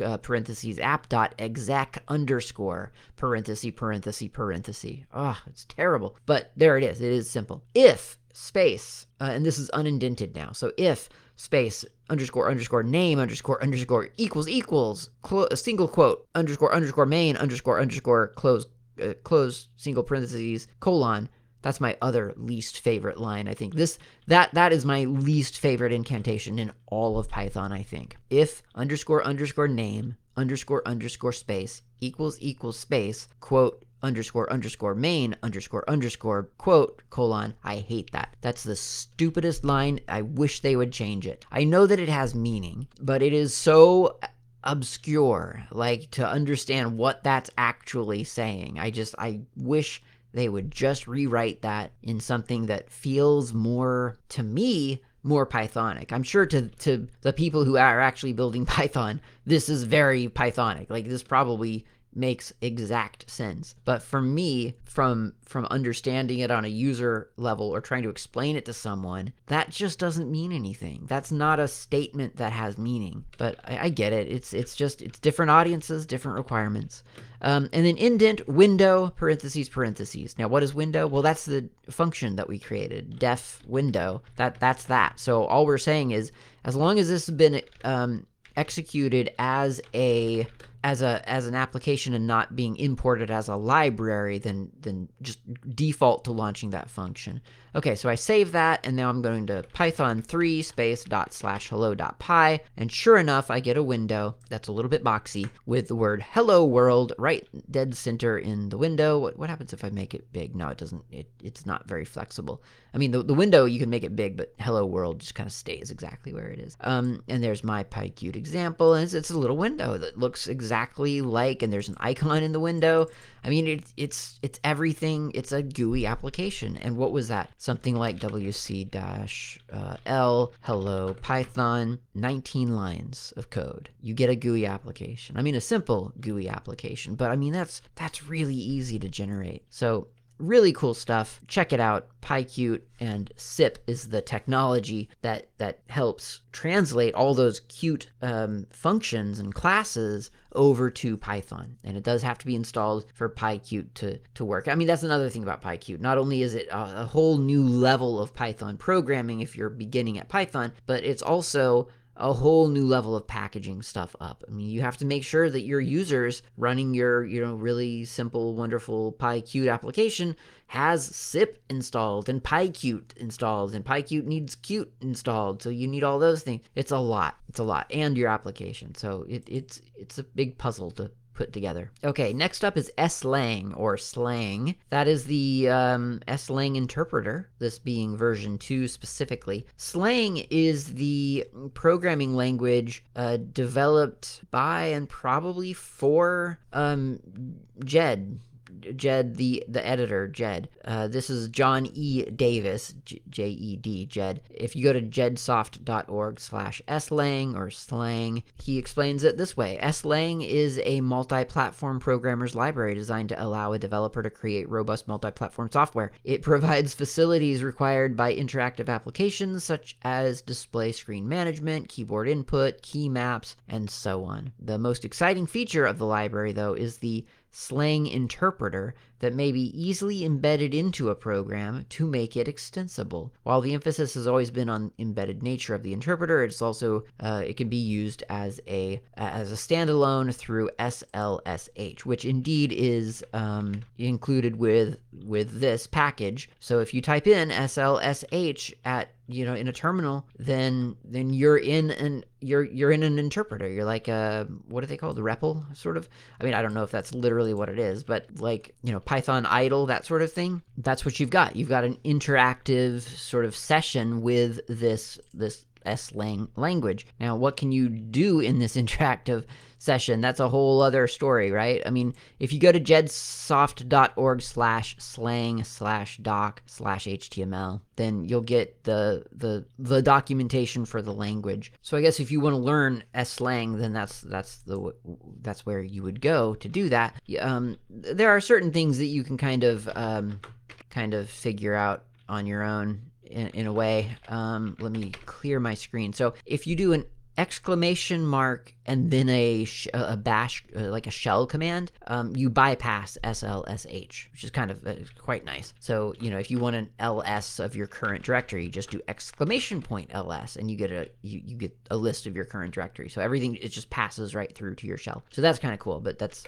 uh, parentheses app.exec underscore parenthesis parenthesis parenthesis. Oh, it's terrible. But there it is. It is simple. If space, uh, and this is unindented now. So if space underscore underscore name underscore underscore equals equals clo- single quote underscore underscore main underscore underscore close uh, close single parentheses colon that's my other least favorite line, I think. This that that is my least favorite incantation in all of Python, I think. If underscore underscore name underscore underscore space equals equals space, quote underscore underscore main underscore underscore quote colon i hate that that's the stupidest line i wish they would change it i know that it has meaning but it is so obscure like to understand what that's actually saying i just i wish they would just rewrite that in something that feels more, to me, more Pythonic. I'm sure to, to the people who are actually building Python, this is very Pythonic. Like, this probably makes exact sense. But for me, from from understanding it on a user level or trying to explain it to someone, that just doesn't mean anything. That's not a statement that has meaning. But I, I get it. It's it's just it's different audiences, different requirements. Um, and then indent window parentheses parentheses. Now, what is window? Well, that's the function that we created, def window. That that's that. So all we're saying is, as long as this has been um, executed as a as a as an application and not being imported as a library, then then just default to launching that function. Okay, so I save that, and now I'm going to python 3 space dot slash hello dot py, and sure enough, I get a window that's a little bit boxy with the word hello world right dead center in the window. What, what happens if I make it big? No, it doesn't. It, it's not very flexible. I mean, the, the window, you can make it big, but hello world just kind of stays exactly where it is. Um, and there's my PyQt example, and it's, it's a little window that looks exactly like, and there's an icon in the window. I mean, it, it's it's everything. It's a GUI application. And what was that? something like wc uh, l hello python 19 lines of code you get a gui application i mean a simple gui application but i mean that's that's really easy to generate so really cool stuff. Check it out. PyQt and SIP is the technology that that helps translate all those Qt um, functions and classes over to Python. And it does have to be installed for PyQt to, to work. I mean, that's another thing about PyQt. Not only is it a, a whole new level of Python programming if you're beginning at Python, but it's also a whole new level of packaging stuff up. I mean, you have to make sure that your users running your, you know, really simple, wonderful PyQt application has SIP installed and PyQt installed, and PyQt needs Qt installed. So you need all those things. It's a lot. It's a lot, and your application. So it, it's it's a big puzzle to put together. Okay, next up is SLang or Slang. That is the um, SLang interpreter, this being version 2 specifically. Slang is the programming language uh, developed by and probably for um, Jed, Jed, the the editor, Jed. Uh, this is John E. Davis, J E D, Jed. If you go to jedsoft.org slash slang or slang, he explains it this way. slang is a multi-platform programmer's library designed to allow a developer to create robust multi-platform software. It provides facilities required by interactive applications such as display screen management, keyboard input, key maps, and so on. The most exciting feature of the library, though, is the slang interpreter that may be easily embedded into a program to make it extensible. While the emphasis has always been on embedded nature of the interpreter, it's also uh, it can be used as a as a standalone through SLSH, which indeed is um, included with with this package. So if you type in SLSH at you know in a terminal then then you're in an you're you're in an interpreter. You're like a what are they called? The REPL sort of? I mean i don't know if that's literally what it is but like you know python idle that sort of thing. That's what you've got. You've got an interactive sort of session with this this slang language. Now what can you do in this interactive session, that's a whole other story, right? I mean, if you go to jedsoft.org slash slang slash doc slash HTML, then you'll get the, the, the documentation for the language. So I guess if you want to learn slang, then that's, that's the, that's where you would go to do that. Um, there are certain things that you can kind of, um, kind of figure out on your own in, in a way. Um, let me clear my screen. So if you do an exclamation mark and then a a bash uh, like a shell command, um, you bypass SLSH, which is kind of uh, quite nice. So you know if you want an ls of your current directory, you just do exclamation point ls, and you get a you, you get a list of your current directory. So everything it just passes right through to your shell. So that's kind of cool, but that's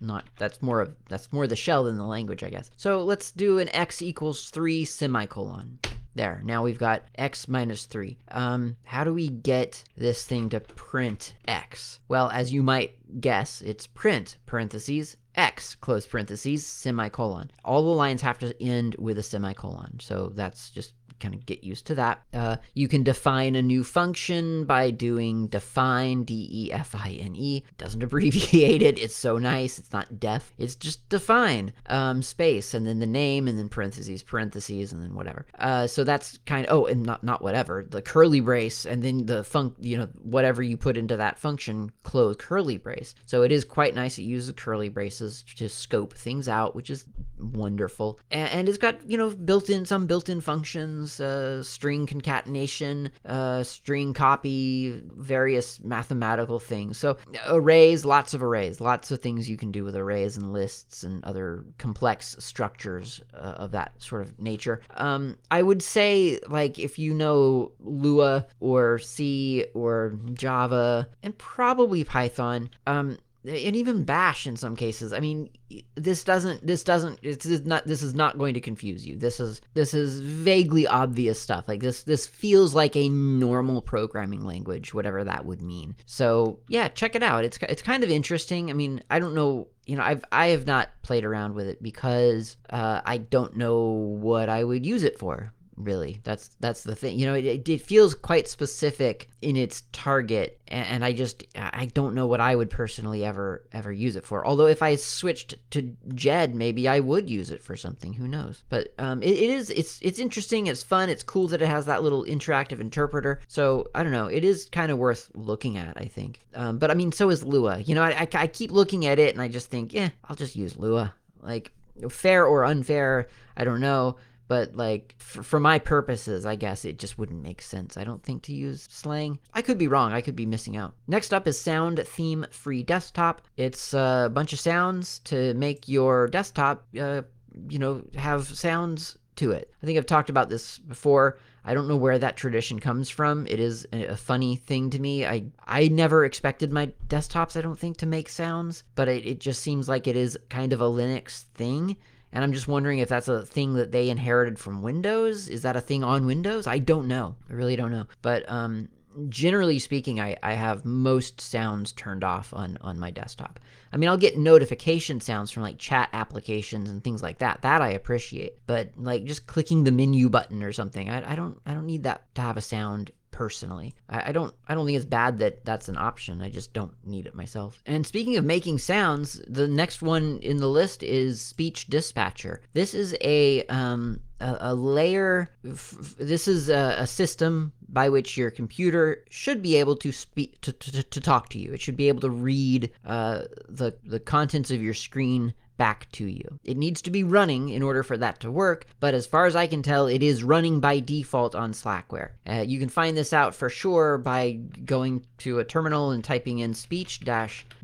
not that's more of that's more the shell than the language, I guess. So let's do an x equals three semicolon. There, now we've got x minus 3. Um, how do we get this thing to print x? Well, as you might guess, it's print, parentheses, x, close parentheses, semicolon. All the lines have to end with a semicolon, so that's just kind of get used to that. Uh, you can define a new function by doing define, D-E-F-I-N-E. Doesn't abbreviate it. It's so nice. It's not def. It's just define, um, space, and then the name, and then parentheses, parentheses, and then whatever. Uh, so that's kind of, oh, and not, not whatever, the curly brace, and then the func, you know, whatever you put into that function, close curly brace. So it is quite nice. It uses curly braces to scope things out, which is wonderful. And, and it's got, you know, built in, some built in functions uh, string concatenation, uh, string copy, various mathematical things. So arrays, lots of arrays, lots of things you can do with arrays and lists and other complex structures uh, of that sort of nature. Um, I would say, like, if you know Lua or C or Java and probably Python, um, and even bash in some cases. I mean this doesn't this doesn't it's not this is not going to confuse you. This is this is vaguely obvious stuff. Like this this feels like a normal programming language whatever that would mean. So yeah check it out. It's it's kind of interesting. I mean i don't know you know i've i have not played around with it because uh, i don't know what i would use it for really. That's that's the thing. You know, it, it feels quite specific in its target, and, and, I just I don't know what I would personally ever ever use it for. Although if I switched to Jed, maybe I would use it for something. Who knows? But um, it, it is it's it's interesting. It's fun. It's cool that it has that little interactive interpreter. So I don't know. It is kind of worth looking at. I think. Um, but I mean, so is Lua. You know, I, I I keep looking at it and I just think, yeah, I'll just use Lua. Like fair or unfair, I don't know but like for, for, my purposes i guess it just wouldn't make sense i don't think to use slang i could be wrong i could be missing out next up is sound theme free desktop it's a bunch of sounds to make your desktop uh, you know have sounds to it i think i've talked about this before I don't know where that tradition comes from. It is a funny thing to me. I I never expected my desktops, I don't think, to make sounds, but it, it just seems like it is kind of a Linux thing. And I'm just wondering if that's a thing that they inherited from Windows. Is that a thing on Windows? I don't know. I really don't know. But um, generally speaking, I, I have most sounds turned off on, on my desktop. I mean, I'll get notification sounds from like chat applications and things like that. That I appreciate. But like just clicking the menu button or something, I, I don't I don't need that to have a sound personally. I, I, don't I don't think it's bad that that's an option. I just don't need it myself. And speaking of making sounds, the next one in the list is Speech Dispatcher. This is a um, a, a layer. F- this is a, a, system by which your computer should be able to speak to, to, to talk to you. It should be able to read uh, the the contents of your screen back to you. It needs to be running in order for that to work, but as far as I can tell, it is running by default on Slackware. Uh, you can find this out for sure by going to a terminal and typing in speech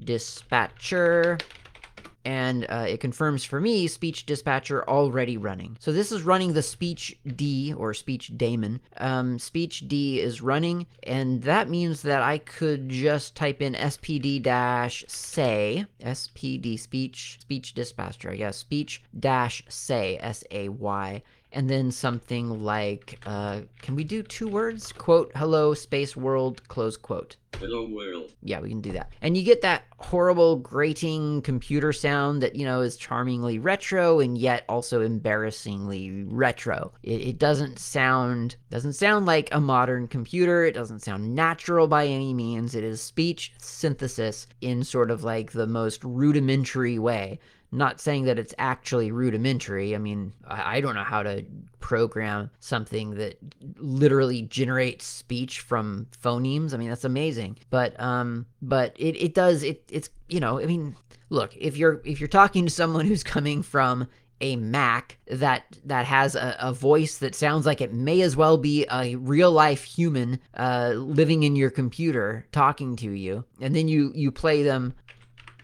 dispatcher and uh, it confirms for me speech dispatcher already running. So this is running the speech D or speech daemon. Um, speech D is running, and that means that I could just type in spd dash say spd speech speech dispatcher, I guess speech dash say s a y and then something like, uh, can we do two words? Quote, hello, space world, close quote. Hello world. Yeah, we can do that. And you get that horrible, grating computer sound that, you know, is charmingly retro and yet also embarrassingly retro. It, it doesn't sound doesn't sound like a modern computer. It doesn't sound natural by any means. It is speech synthesis in sort of like the most rudimentary way not saying that it's actually rudimentary. I mean, I, don't know how to program something that literally generates speech from phonemes. I mean, that's amazing. But um, but it, it does it it's you know, I mean, look, if you're if you're talking to someone who's coming from a Mac that that has a, a, voice that sounds like it may as well be a real life human uh, living in your computer talking to you, and then you you play them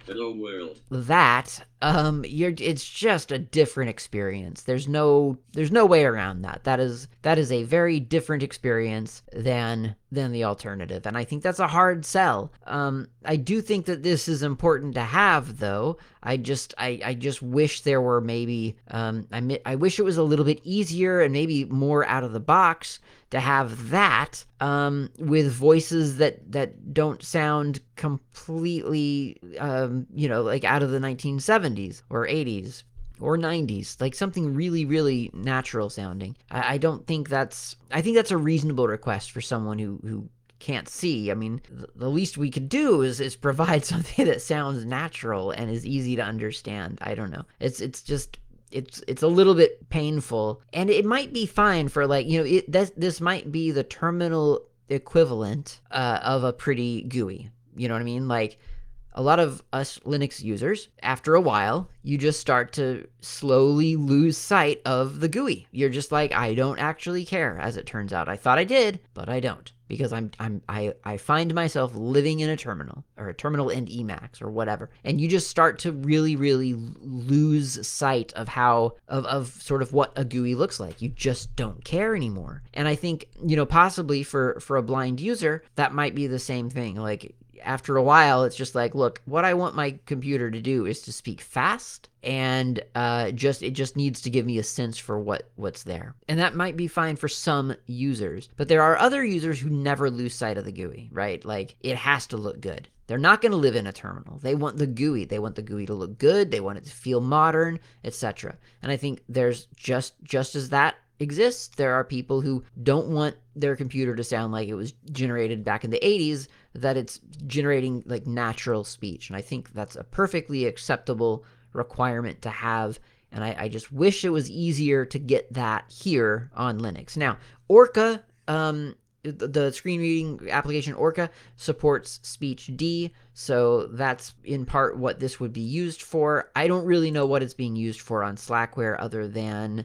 World. That um you're it's just a different experience. There's no there's no way around that. That is that is a very different experience than than the alternative. And I think that's a hard sell. Um I do think that this is important to have though. I just I I just wish there were maybe um I I wish it was a little bit easier and maybe more out of the box to have that um, with voices that that don't sound completely um, you know like out of the 1970s or 80s or 90s like something really really natural sounding I, I don't think that's i think that's a reasonable request for someone who who can't see. I mean, the least we could do is, is provide something that sounds natural and is easy to understand. I don't know. It's it's just it's it's a little bit painful and it might be fine for like you know it this, this might be the terminal equivalent uh, of a pretty GUI you know what i mean like a lot of us linux users after a while you just start to slowly lose sight of the gui you're just like i don't actually care as it turns out i thought i did but i don't because I'm I'm I I find myself living in a terminal or a terminal and Emacs or whatever. And you just start to really really lose sight of how of of sort of what a GUI looks like. You just don't care anymore. And I think, you know, possibly for for a blind user, that might be the same thing. Like after a while, it's just like, look, what I want my computer to do is to speak fast and uh, just it just needs to give me a sense for what what's there. And that might be fine for some users, but there are other users who never lose sight of the GUI, right? Like it has to look good. They're not going to live in a terminal. They want the GUI. They want the GUI to look good. They want it to feel modern, etc. And I think there's just just as that exists. There are people who don't want their computer to sound like it was generated back in the 80s, that it's generating like natural speech. And I think that's a perfectly acceptable requirement to have. And I, I just wish it was easier to get that here on Linux. Now, Orca um, the screen reading application Orca supports speech D, so that's in part what this would be used for. I don't really know what it's being used for on Slackware other than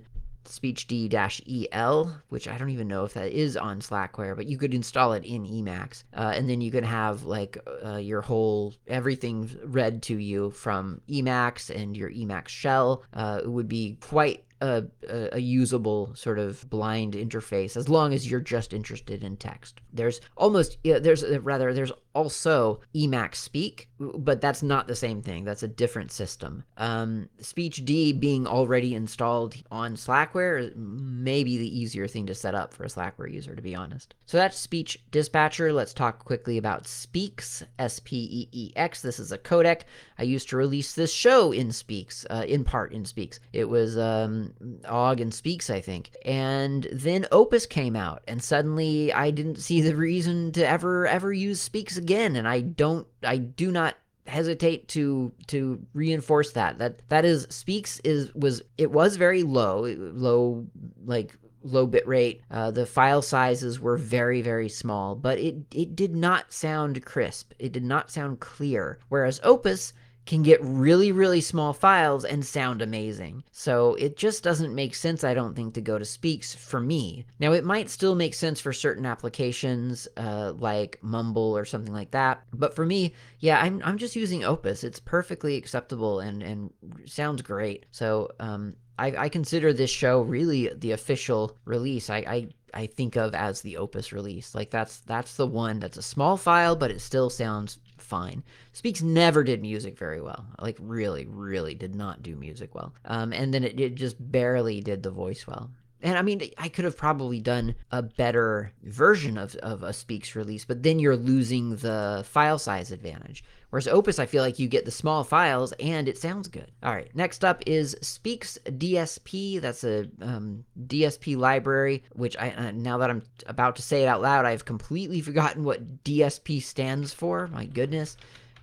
speech D-EL, which I don't even know if that is on Slackware, but you could install it in Emacs. Uh, and then you can have like uh, your whole everything read to you from Emacs and your Emacs shell. Uh, it would be quite a, a, usable sort of blind interface as long as you're just interested in text. There's almost yeah, there's rather there's also Emacspeak, but that's not the same thing. That's a different system. Um, Speech D being already installed on Slackware may be the easier thing to set up for a Slackware user, to be honest. So that's Speech Dispatcher. Let's talk quickly about Speex, S P E E X. This is a codec. I used to release this show in Speex, uh, in part in Speex. It was um, Ogg and Speex, I think. And then Opus came out, and suddenly I didn't see the reason to ever, ever use Speex again. And I don't, I do not hesitate to to reinforce that that that is Speex is was it was very low low like low bit rate uh, the file sizes were very very small but it it did not sound crisp it did not sound clear whereas opus can get really, really small files and sound amazing. So it just doesn't make sense, I don't think, to go to Speex for me. Now, it might still make sense for certain applications uh, like Mumble or something like that. But for me, yeah, I'm, I'm just using Opus. It's perfectly acceptable and, and sounds great. So um, I, I consider this show really the official release. I, I I think of as the Opus release. Like that's that's the one that's a small file, but it still sounds fine. Speex never did music very well. Like really, really did not do music well. Um, and then it, it just barely did the voice well. And I mean, I could have probably done a better version of, of a Speex release, but then you're losing the file size advantage. Whereas Opus, I feel like you get the small files and it sounds good. All right, next up is Speex DSP. That's a um, DSP library, which I uh, now that I'm about to say it out loud, I've completely forgotten what DSP stands for. My goodness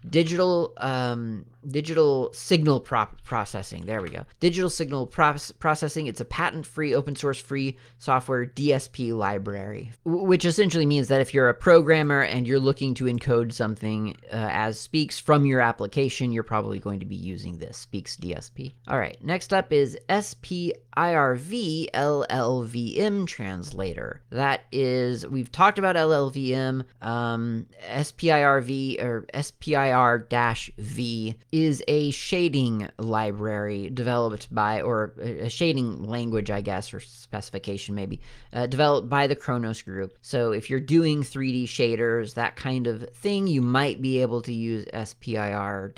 digital um, digital signal prop processing. There we go. Digital signal processing. It's a patent-free, open source free software DSP library, which essentially means that if you're a programmer and you're looking to encode something uh, as Speex from your application, you're probably going to be using this Speex DSP. All right. Next up is SPIRV LLVM translator. That is we've talked about LLVM. Um, SPIRV or SPIR-V is a shading library developed by, or a shading language, I guess, or specification maybe, uh, developed by the Khronos Group. So if you're doing 3D shaders, that kind of thing, you might be able to use SPIR-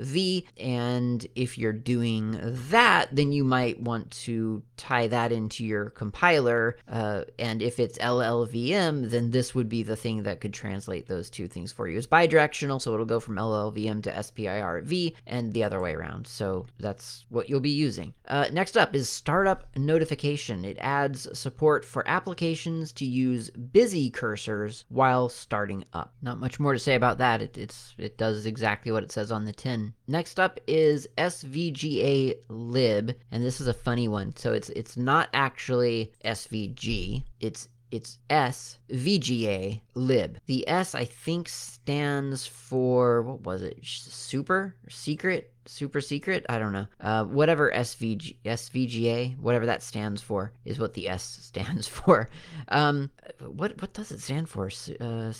V. And if you're doing that, then you might want to tie that into your compiler. Uh, and if it's LLVM, then this would be the thing that could translate those two things for you. It's bidirectional, so it'll go from LLVM to SPIRV and the other way around. So that's what you'll be using. Uh, next up is Startup Notification. It adds support for applications to use busy cursors while starting up. Not much more to say about that. It, it's, it does exactly what it says on the tin. Next up is SVGA lib, and this is a funny one. So it's it's not actually SVG, it's it's SVGA lib. The S I think stands for what was it? Super secret super secret i don't know uh, whatever svg svga whatever that stands for is what the s stands for um, what what does it stand for uh, uh,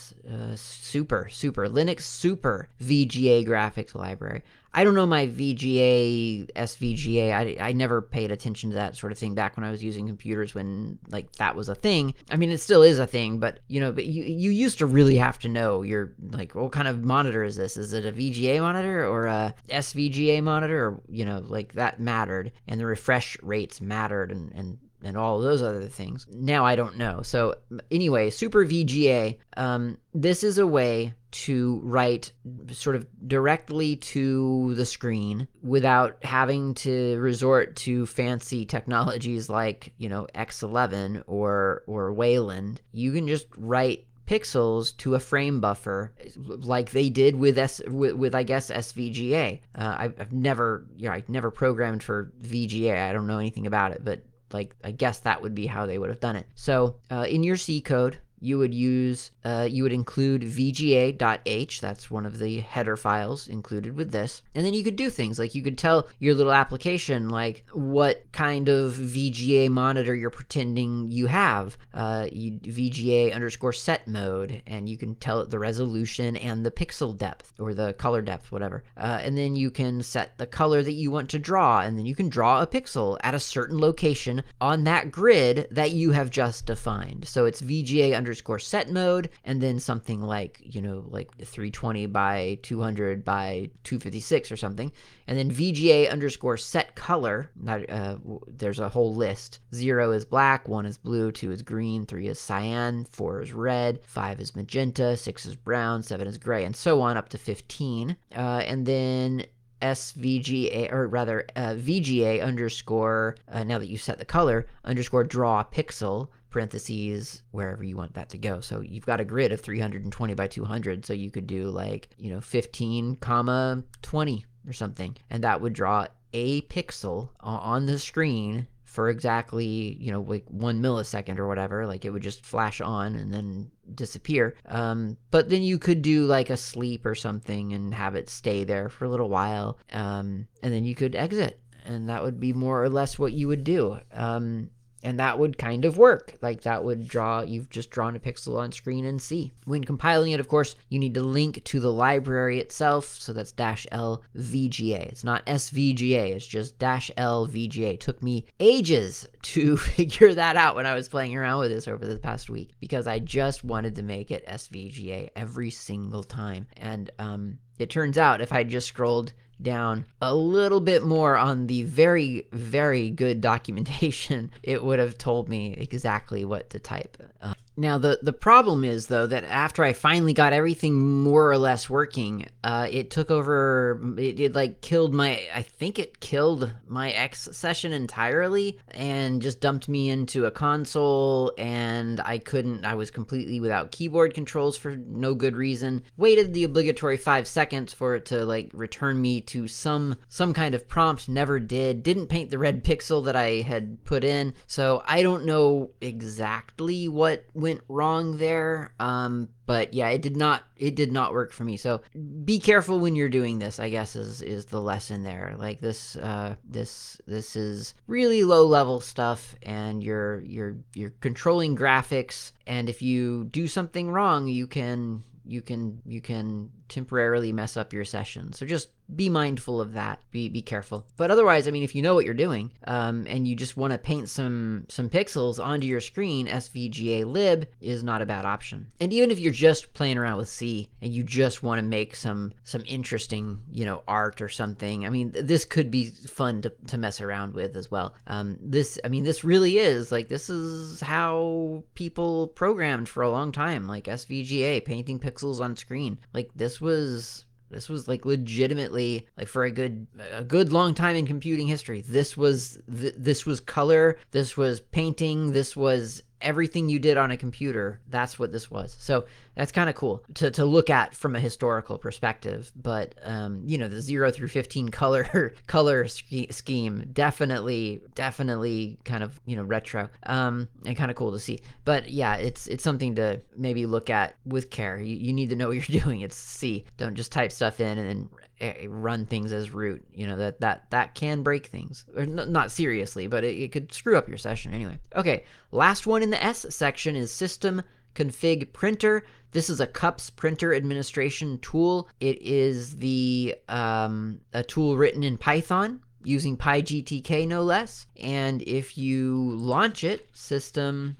super super linux super vga graphics library I don't know my VGA, SVGA. I, I never paid attention to that sort of thing back when I was using computers when like that was a thing. I mean, it still is a thing, but you know, but you, you used to really have to know your like what kind of monitor is this? Is it a VGA monitor or a SVGA monitor? Or, you know, like that mattered and the refresh rates mattered and, and and all those other things. Now I don't know. So anyway, Super VGA. Um, this is a way to write sort of directly to the screen without having to resort to fancy technologies like you know X11 or or Wayland. You can just write pixels to a frame buffer like they did with S with, with I guess SVGA. Uh, I've, I've never you know I've never programmed for VGA. I don't know anything about it, but like I guess that would be how they would have done it. So uh, in your C code, you would use uh, you would include vga.h that's one of the header files included with this. And then you could do things like you could tell your little application like what kind of vga monitor you're pretending you have. Uh, you, vga underscore set mode and you can tell it the resolution and the pixel depth or the color depth whatever. Uh, and then you can set the color that you want to draw and then you can draw a pixel at a certain location on that grid that you have just defined. So it's vga underscore set mode, and then something like, you know, like 320 by 200 by 256 or something. And then VGA underscore set color. Uh, there's a whole list. Zero is black, one is blue, two is green, three is cyan, four is red, five is magenta, six is brown, seven is gray, and so on up to 15. Uh, and then SVGA, or rather uh, VGA underscore, uh, now that you set the color, underscore draw pixel, parentheses wherever you want that to go. So you've got a grid of 320 by 200. So you could do like, you know, 15 comma 20 or something. And that would draw a pixel on the screen for exactly, you know, like one millisecond or whatever. Like it would just flash on and then disappear. Um, but then you could do like a sleep or something and have it stay there for a little while. Um, and then you could exit. And that would be more or less what you would do. Um, and that would kind of work. Like that would draw, you've just drawn a pixel on screen and see. When compiling it, of course, you need to link to the library itself. So that's dash L VGA. It's not SVGA, it's just dash L VGA. It took me ages to figure that out when I was playing around with this over the past week because I just wanted to make it SVGA every single time. And um, it turns out if I just scrolled down a little bit more on the very, very good documentation, it would have told me exactly what to type. Uh, now, the, the problem is, though, that after I finally got everything more or less working, uh, it took over, it, it, like killed my, I think it killed my X session entirely and just dumped me into a console. And I couldn't, I was completely without keyboard controls for no good reason. Waited the obligatory five seconds for it to like return me to some, some kind of prompt, never did. Didn't paint the red pixel that I had put in. So I don't know exactly what went wrong there. Um, but yeah, it did not it did not work for me. So be careful when you're doing this. I guess is is the lesson there. Like this uh, this this is really low level stuff, and you're you're you're controlling graphics. And if you do something wrong, you can you can you can temporarily mess up your session. So just be mindful of that. Be be careful. But otherwise, I mean, if you know what you're doing, um, and you just want to paint some some pixels onto your screen, SVGA lib is not a bad option. And even if you're just playing around with C and you just want to make some some interesting, you know, art or something, I mean, this could be fun to, to mess around with as well. Um, this, I mean, this really is like this is how people programmed for a long time, like SVGA, painting pixels on screen. Like this was this was like legitimately like for a good a good long time in computing history. This was th- this was color, this was painting, this was everything you did on a computer. That's what this was. So that's kind of cool to, to look at from a historical perspective. But um, you know, the zero through fifteen color color sch- scheme definitely definitely kind of you know retro um, and kind of cool to see. But yeah, it's it's something to maybe look at with care. You, you need to know what you're doing. It's C. Don't just type stuff in and then eh, run things as root you know that that that can break things or n- not seriously but it, it could screw up your session anyway okay last one in the s section is system config printer this is a cups printer administration tool it is the um, a tool written in python using pygtk no less and if you launch it system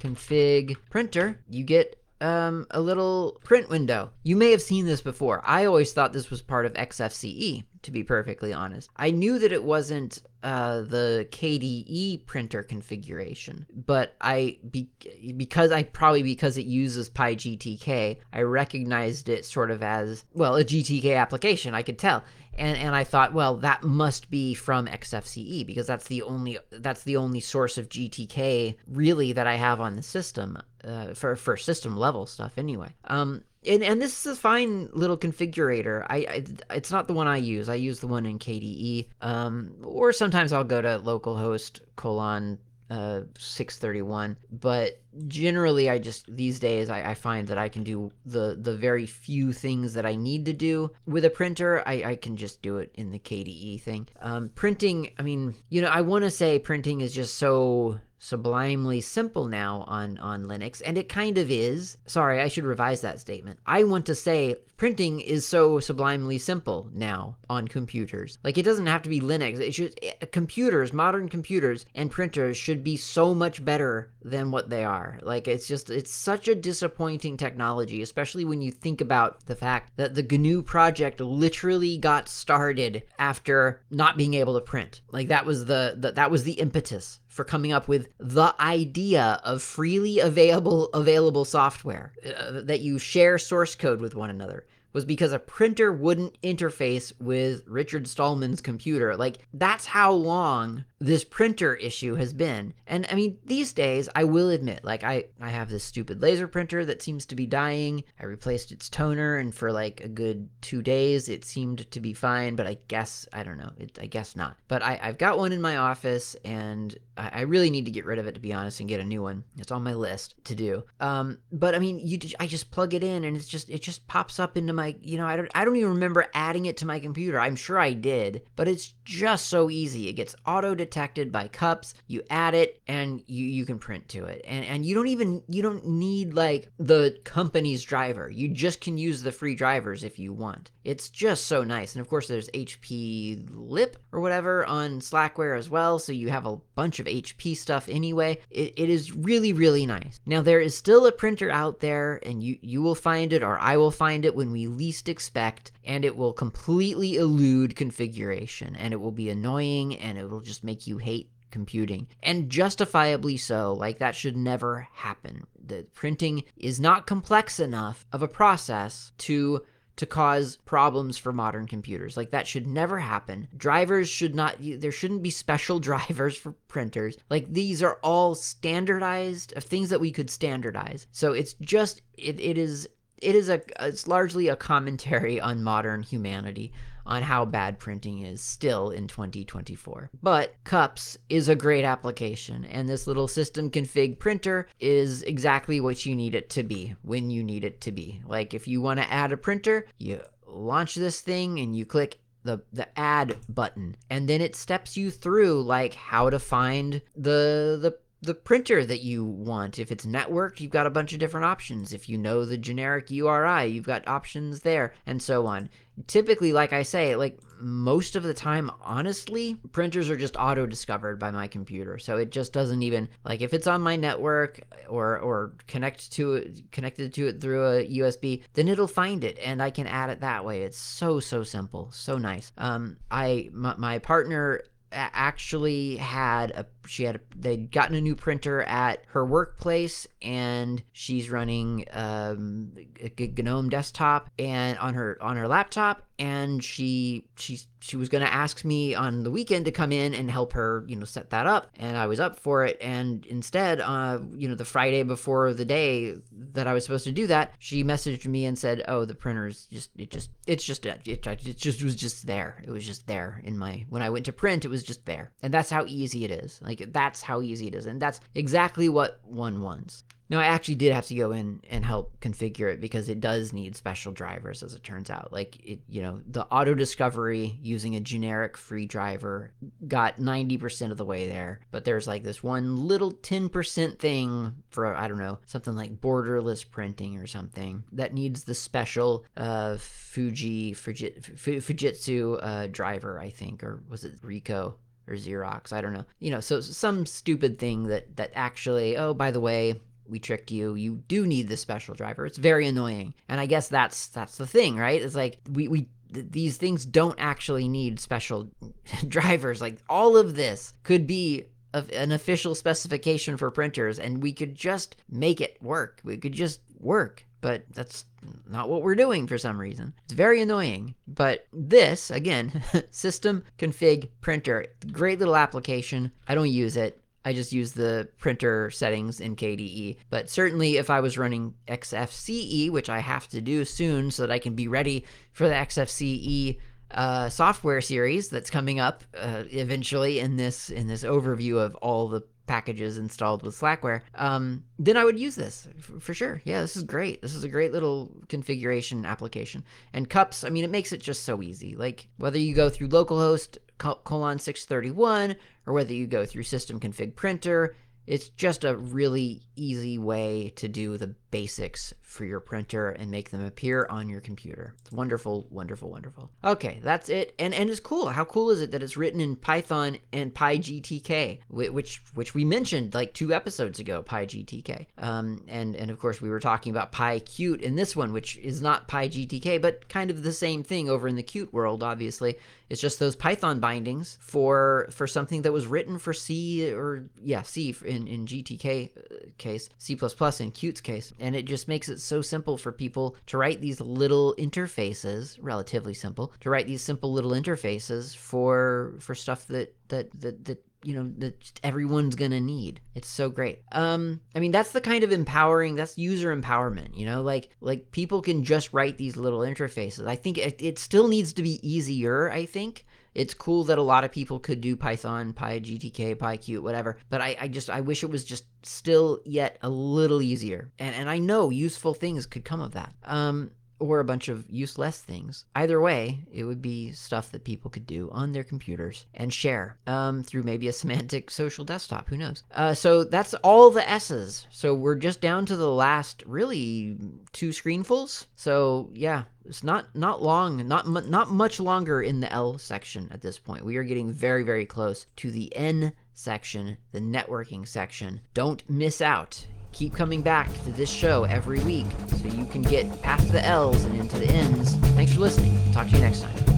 config printer you get um, a little print window. You may have seen this before. I always thought this was part of XFCE, to be perfectly honest. I knew that it wasn't uh, the KDE printer configuration, but I be, because I probably because it uses PyGTK, I recognized it sort of as well a GTK application. I could tell, and and I thought, well, that must be from XFCE because that's the only that's the only source of GTK really that I have on the system uh, for for system level stuff anyway. Um, and and this is a fine little configurator. I, I, it's not the one I use. I use the one in KDE. Um, or sometimes I'll go to localhost colon uh 631 but generally i just these days I, I find that i can do the the very few things that i need to do with a printer i i can just do it in the kde thing um printing i mean you know i want to say printing is just so sublimely simple now on on Linux and it kind of is. Sorry, I should revise that statement. I want to say printing is so sublimely simple now on computers. Like it doesn't have to be Linux. It should eh, computers, modern computers and printers should be so much better than what they are. Like it's just it's such a disappointing technology, especially when you think about the fact that the GNU project literally got started after not being able to print. Like that was the, the that was the impetus for coming up with the idea of freely available available software uh, that you share source code with one another was because a printer wouldn't interface with Richard Stallman's computer. Like, that's how long this printer issue has been. And I mean, these days, I will admit, like, I, I have this stupid laser printer that seems to be dying. I replaced its toner, and for like a good two days, it seemed to be fine, but I guess, I don't know, it, I guess not. But I, I've got one in my office, and I, I really need to get rid of it, to be honest, and get a new one. It's on my list to do. Um, but I mean, you, I just plug it in, and it's just, it just pops up into my, you know, I don't, I don't even remember adding it to my computer. I'm sure I did, but it's just so easy. It gets auto detected by cups. You add it and you, you can print to it. And, and you don't even, you don't need like the company's driver. You just can use the free drivers if you want. It's just so nice. And of course there's HPLIP or whatever on Slackware as well. So you have a bunch of HP stuff anyway. It, it is really, really nice. Now there is still a printer out there and you, you will find it or I will find it when we least expect and it will completely elude configuration and it will be annoying and it will just make you hate computing and justifiably so like that should never happen the printing is not complex enough of a process to to cause problems for modern computers. Like that should never happen. Drivers should not there shouldn't be special drivers for printers. Like these are all standardized of things that we could standardize. So it's just it, it is it is a it's largely a commentary on modern humanity on how bad printing is still in 2024. But Cups is a great application, and this little system config printer is exactly what you need it to be when you need it to be. Like if you want to add a printer, you launch this thing and you click the the add button and then it steps you through like how to find the the the printer that you want. If it's networked, you've got a bunch of different options. If you know the generic URI, you've got options there, and so on. Typically, like I say, like most of the time, honestly, printers are just auto discovered by my computer. So it just doesn't even like if it's on my network or or connect to it connected to it through a USB, then it'll find it and I can add it that way. It's so so simple, so nice. Um, I my, my partner actually had a she had they'd gotten a new printer at her workplace and she's running um, a gnome desktop and on her on her laptop and she she she was going to ask me on the weekend to come in and help her you know set that up and i was up for it and instead uh you know the friday before the day that i was supposed to do that she messaged me and said oh the printer's just it just it's just it, it just was just there. It was just there in my when i went to print it was just there. And that's how easy it is. Like that's how easy it is and that's exactly what one wants no, I actually did have to go in and help configure it because it does need special drivers, as it turns out. Like, it, you know, the auto discovery using a generic free driver got 90% of the way there. But there's like this one little 10% thing for, I don't know, something like borderless printing or something that needs the special uh, Fuji, Fujitsu uh, driver, I think, or was it Ricoh? Or Xerox, I don't know. You know, so some stupid thing that that actually, oh, by the way, we tricked you. You do need the special driver. It's very annoying. And I guess that's that's the thing, right? It's like we we th- these things don't actually need special drivers. Like all of this could be an official specification for printers, and we could just make it work. We could just work. But that's not what we're doing for some reason. It's very annoying. But this, again, system config printer, great little application. I don't use it. I just use the printer settings in KDE. But certainly, if I was running XFCE, which I have to do soon so that I can be ready for the XFCE uh, software series that's coming up uh, eventually in this in this overview of all the packages installed with Slackware, um, then I would use this for, for sure. Yeah, this is great. This is a great little configuration application. And cups, I mean, it makes it just so easy. Like whether you go through localhost colon 631 or whether you go through system config printer, it's just a really easy way to do the basics for your printer and make them appear on your computer. It's wonderful, wonderful, wonderful. Okay, that's it. And and it's cool. How cool is it that it's written in Python and PyGTK, which which we mentioned like two episodes ago, PyGTK. Um, and and of course we were talking about PyQt in this one, which is not PyGTK, but kind of the same thing over in the Qt world. Obviously, it's just those Python bindings for for something that was written for C or yeah C in in GTK uh, case, C++ in Qt's case, and it just makes it so simple for people to write these little interfaces, relatively simple, to write these simple little interfaces for for stuff that that that that you know that everyone's gonna need. It's so great. Um i mean that's the kind of empowering that's user empowerment you know? Like like people can just write these little interfaces. I think it, it still needs to be easier i think it's cool that a lot of people could do Python, PyGTK, PyQt, whatever. But I, I just I wish it was just still yet a little easier. And and I know useful things could come of that. Um or a bunch of useless things. Either way, it would be stuff that people could do on their computers and share um, through maybe a semantic social desktop. Who knows? Uh, so that's all the S's. So we're just down to the last, really, two screenfuls. So yeah, it's not not long, not not much longer in the L section at this point. We are getting very very close to the N section, the networking section. Don't miss out keep coming back to this show every week so you can get past the L's and into the N's. Thanks for listening. Talk to you next time.